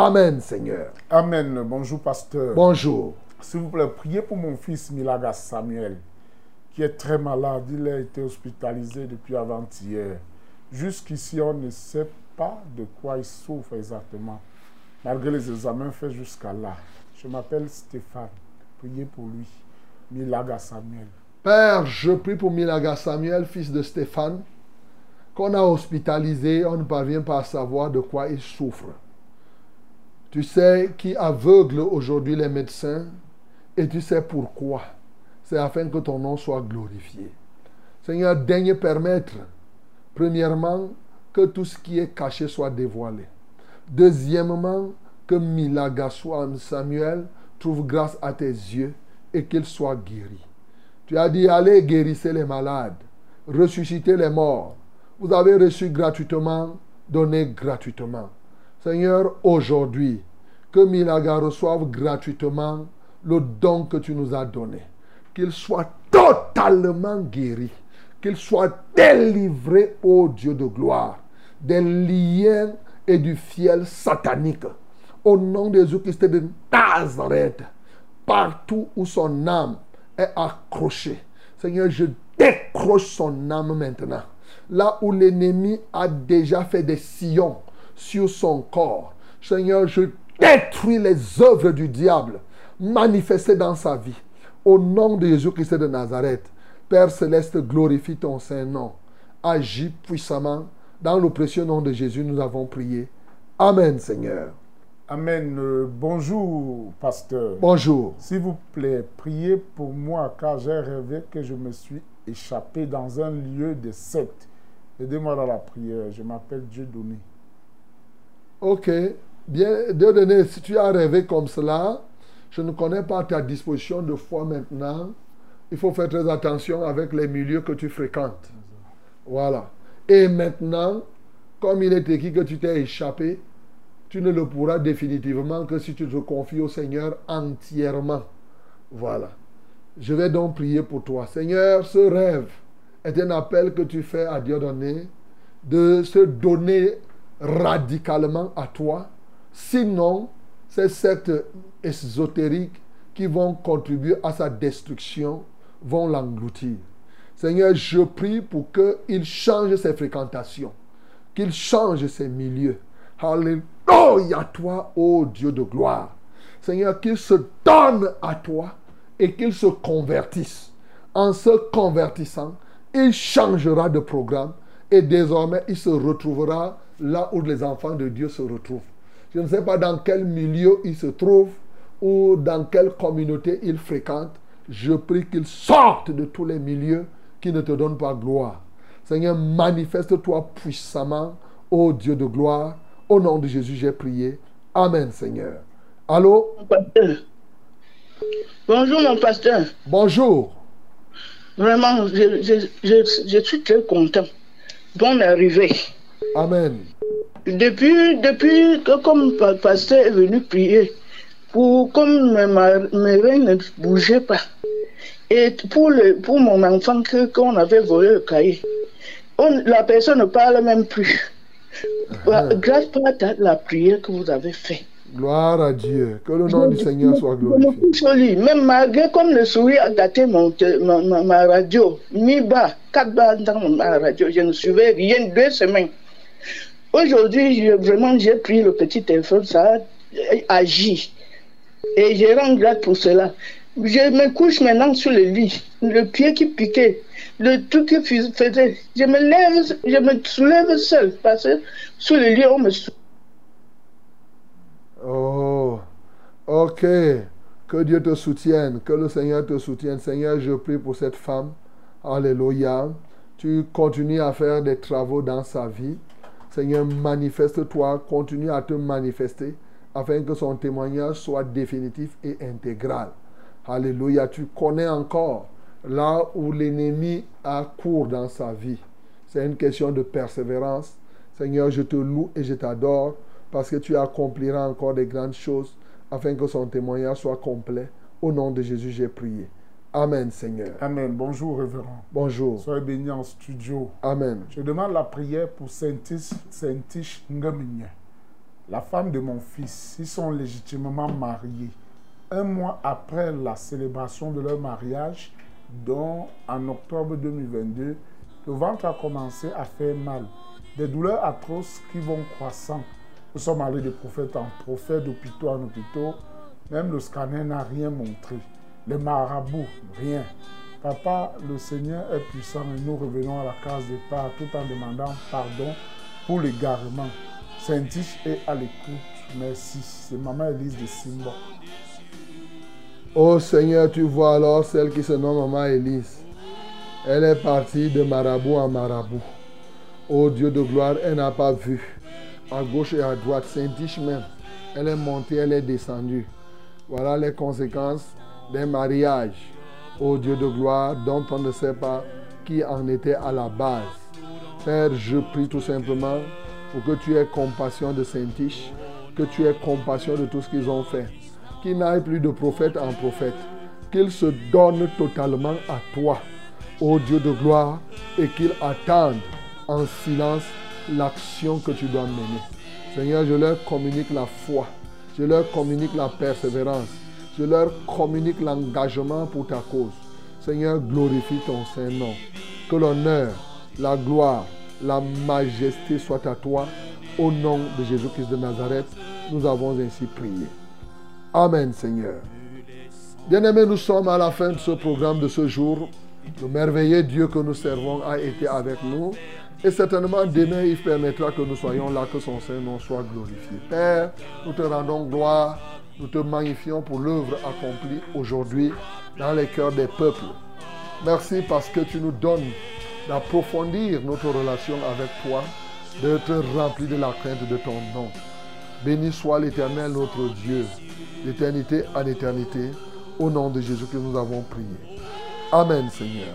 Amen, Seigneur. Amen. Bonjour, pasteur. Bonjour. S'il vous plaît, priez pour mon fils Milaga Samuel, qui est très malade. Il a été hospitalisé depuis avant-hier. Jusqu'ici, on ne sait pas de quoi il souffre exactement, malgré les examens faits jusqu'à là. Je m'appelle Stéphane. Priez pour lui. Milaga Samuel. Père, je prie pour Milaga Samuel, fils de Stéphane, qu'on a hospitalisé, on ne parvient pas à savoir de quoi il souffre. Tu sais qui aveugle aujourd'hui les médecins et tu sais pourquoi. C'est afin que ton nom soit glorifié. Seigneur, daigne permettre, premièrement, que tout ce qui est caché soit dévoilé. Deuxièmement, que Milaga Samuel trouve grâce à tes yeux et qu'il soit guéri. Tu as dit, allez guérissez les malades, ressuscitez les morts. Vous avez reçu gratuitement, donnez gratuitement. Seigneur, aujourd'hui, que Milaga reçoive gratuitement le don que tu nous as donné. Qu'il soit totalement guéri. Qu'il soit délivré, ô Dieu de gloire, des liens et du fiel satanique. Au nom de Jésus-Christ de Nazareth, partout où son âme est accrochée. Seigneur, je décroche son âme maintenant. Là où l'ennemi a déjà fait des sillons sur son corps. Seigneur, je détruis les œuvres du diable manifestées dans sa vie. Au nom de Jésus-Christ de Nazareth, Père céleste, glorifie ton Saint-Nom. Agis puissamment. Dans le précieux nom de Jésus, nous avons prié. Amen, Seigneur. Amen. Euh, bonjour, pasteur. Bonjour. S'il vous plaît, priez pour moi car j'ai rêvé que je me suis échappé dans un lieu de secte. Aidez-moi dans la prière. Je m'appelle Dieu donné. Ok. Bien, Dieu si tu as rêvé comme cela, je ne connais pas ta disposition de foi maintenant. Il faut faire très attention avec les milieux que tu fréquentes. Voilà. Et maintenant, comme il est écrit que tu t'es échappé, tu ne le pourras définitivement que si tu te confies au Seigneur entièrement. Voilà. Je vais donc prier pour toi. Seigneur, ce rêve est un appel que tu fais à Dieu donné de se donner radicalement à toi. Sinon, ces sectes ésotériques qui vont contribuer à sa destruction vont l'engloutir. Seigneur, je prie pour qu'il change ses fréquentations, qu'il change ses milieux. Alléluia, toi, ô Dieu de gloire. Seigneur, qu'il se donne à toi et qu'il se convertisse. En se convertissant, il changera de programme et désormais il se retrouvera là où les enfants de Dieu se retrouvent. Je ne sais pas dans quel milieu il se trouve ou dans quelle communauté il fréquente. Je prie qu'il sorte de tous les milieux qui ne te donnent pas gloire. Seigneur, manifeste-toi puissamment, ô Dieu de gloire. Au nom de Jésus, j'ai prié. Amen, Seigneur. Allô? Bonjour, mon pasteur. Bonjour. Vraiment, je, je, je, je suis très content. Bonne arrivée. Amen. Depuis, depuis que comme le pasteur est venu prier, pour, comme mes, reins ne bougeaient pas, et pour, le, pour mon enfant que, qu'on avait volé le cahier, on, la personne ne parle même plus. Grâce à la prière que vous avez faite. Gloire à Dieu. Que le nom du Seigneur soit glorifié. Même malgré comme le souris a gâté mon, ma, ma, ma, radio, mis bas, quatre balles dans ma radio, je ne suivais rien deux semaines. Aujourd'hui, vraiment, j'ai pris le petit téléphone, ça a agi. Et je rends grâce pour cela. Je me couche maintenant sur le lit, le pied qui piquait, le truc qui faisait. Je me lève, je me soulève seul parce que sur le lit, on me soulève. Oh, ok. Que Dieu te soutienne, que le Seigneur te soutienne. Seigneur, je prie pour cette femme. Alléluia. Tu continues à faire des travaux dans sa vie. Seigneur, manifeste-toi, continue à te manifester afin que son témoignage soit définitif et intégral. Alléluia. Tu connais encore là où l'ennemi a cours dans sa vie. C'est une question de persévérance. Seigneur, je te loue et je t'adore parce que tu accompliras encore des grandes choses afin que son témoignage soit complet. Au nom de Jésus, j'ai prié. Amen, Seigneur. Amen. Bonjour, révérend. Bonjour. Soyez bénis en studio. Amen. Je demande la prière pour Saint-Tiche Saint Ngamigne. la femme de mon fils, ils sont légitimement mariés. Un mois après la célébration de leur mariage, dont en octobre 2022, le ventre a commencé à faire mal. Des douleurs atroces qui vont croissant. Nous sommes allés de prophète en prophète, d'hôpitaux en hôpitaux. Même le scanner n'a rien montré. Les marabouts, rien. Papa, le Seigneur est puissant et nous revenons à la case départ tout en demandant pardon pour l'égarement. Saint-Tiche est à l'écoute. Merci. C'est Maman Elise de Simba. Oh Seigneur, tu vois alors celle qui se nomme Maman Élise. Elle est partie de marabout en marabout. Oh Dieu de gloire, elle n'a pas vu. À gauche et à droite, Saint-Tiche même. Elle est montée, elle est descendue. Voilà les conséquences d'un mariage. Oh Dieu de gloire, dont on ne sait pas qui en était à la base. Père, je prie tout simplement pour que tu aies compassion de Saint-Tiche, que tu aies compassion de tout ce qu'ils ont fait. Qu'il n'aille plus de prophète en prophète, qu'ils se donnent totalement à toi, ô Dieu de gloire, et qu'ils attendent en silence l'action que tu dois mener. Seigneur, je leur communique la foi, je leur communique la persévérance, je leur communique l'engagement pour ta cause. Seigneur, glorifie ton Saint-Nom. Que l'honneur, la gloire, la majesté soit à toi. Au nom de Jésus-Christ de Nazareth, nous avons ainsi prié. Amen, Seigneur. Bien-aimés, nous sommes à la fin de ce programme de ce jour. Le merveilleux Dieu que nous servons a été avec nous. Et certainement, demain, il permettra que nous soyons là, que son Saint-Nom soit glorifié. Père, nous te rendons gloire. Nous te magnifions pour l'œuvre accomplie aujourd'hui dans les cœurs des peuples. Merci parce que tu nous donnes d'approfondir notre relation avec toi, d'être rempli de la crainte de ton nom. Béni soit l'Éternel notre Dieu, d'éternité en éternité, au nom de Jésus que nous avons prié. Amen Seigneur.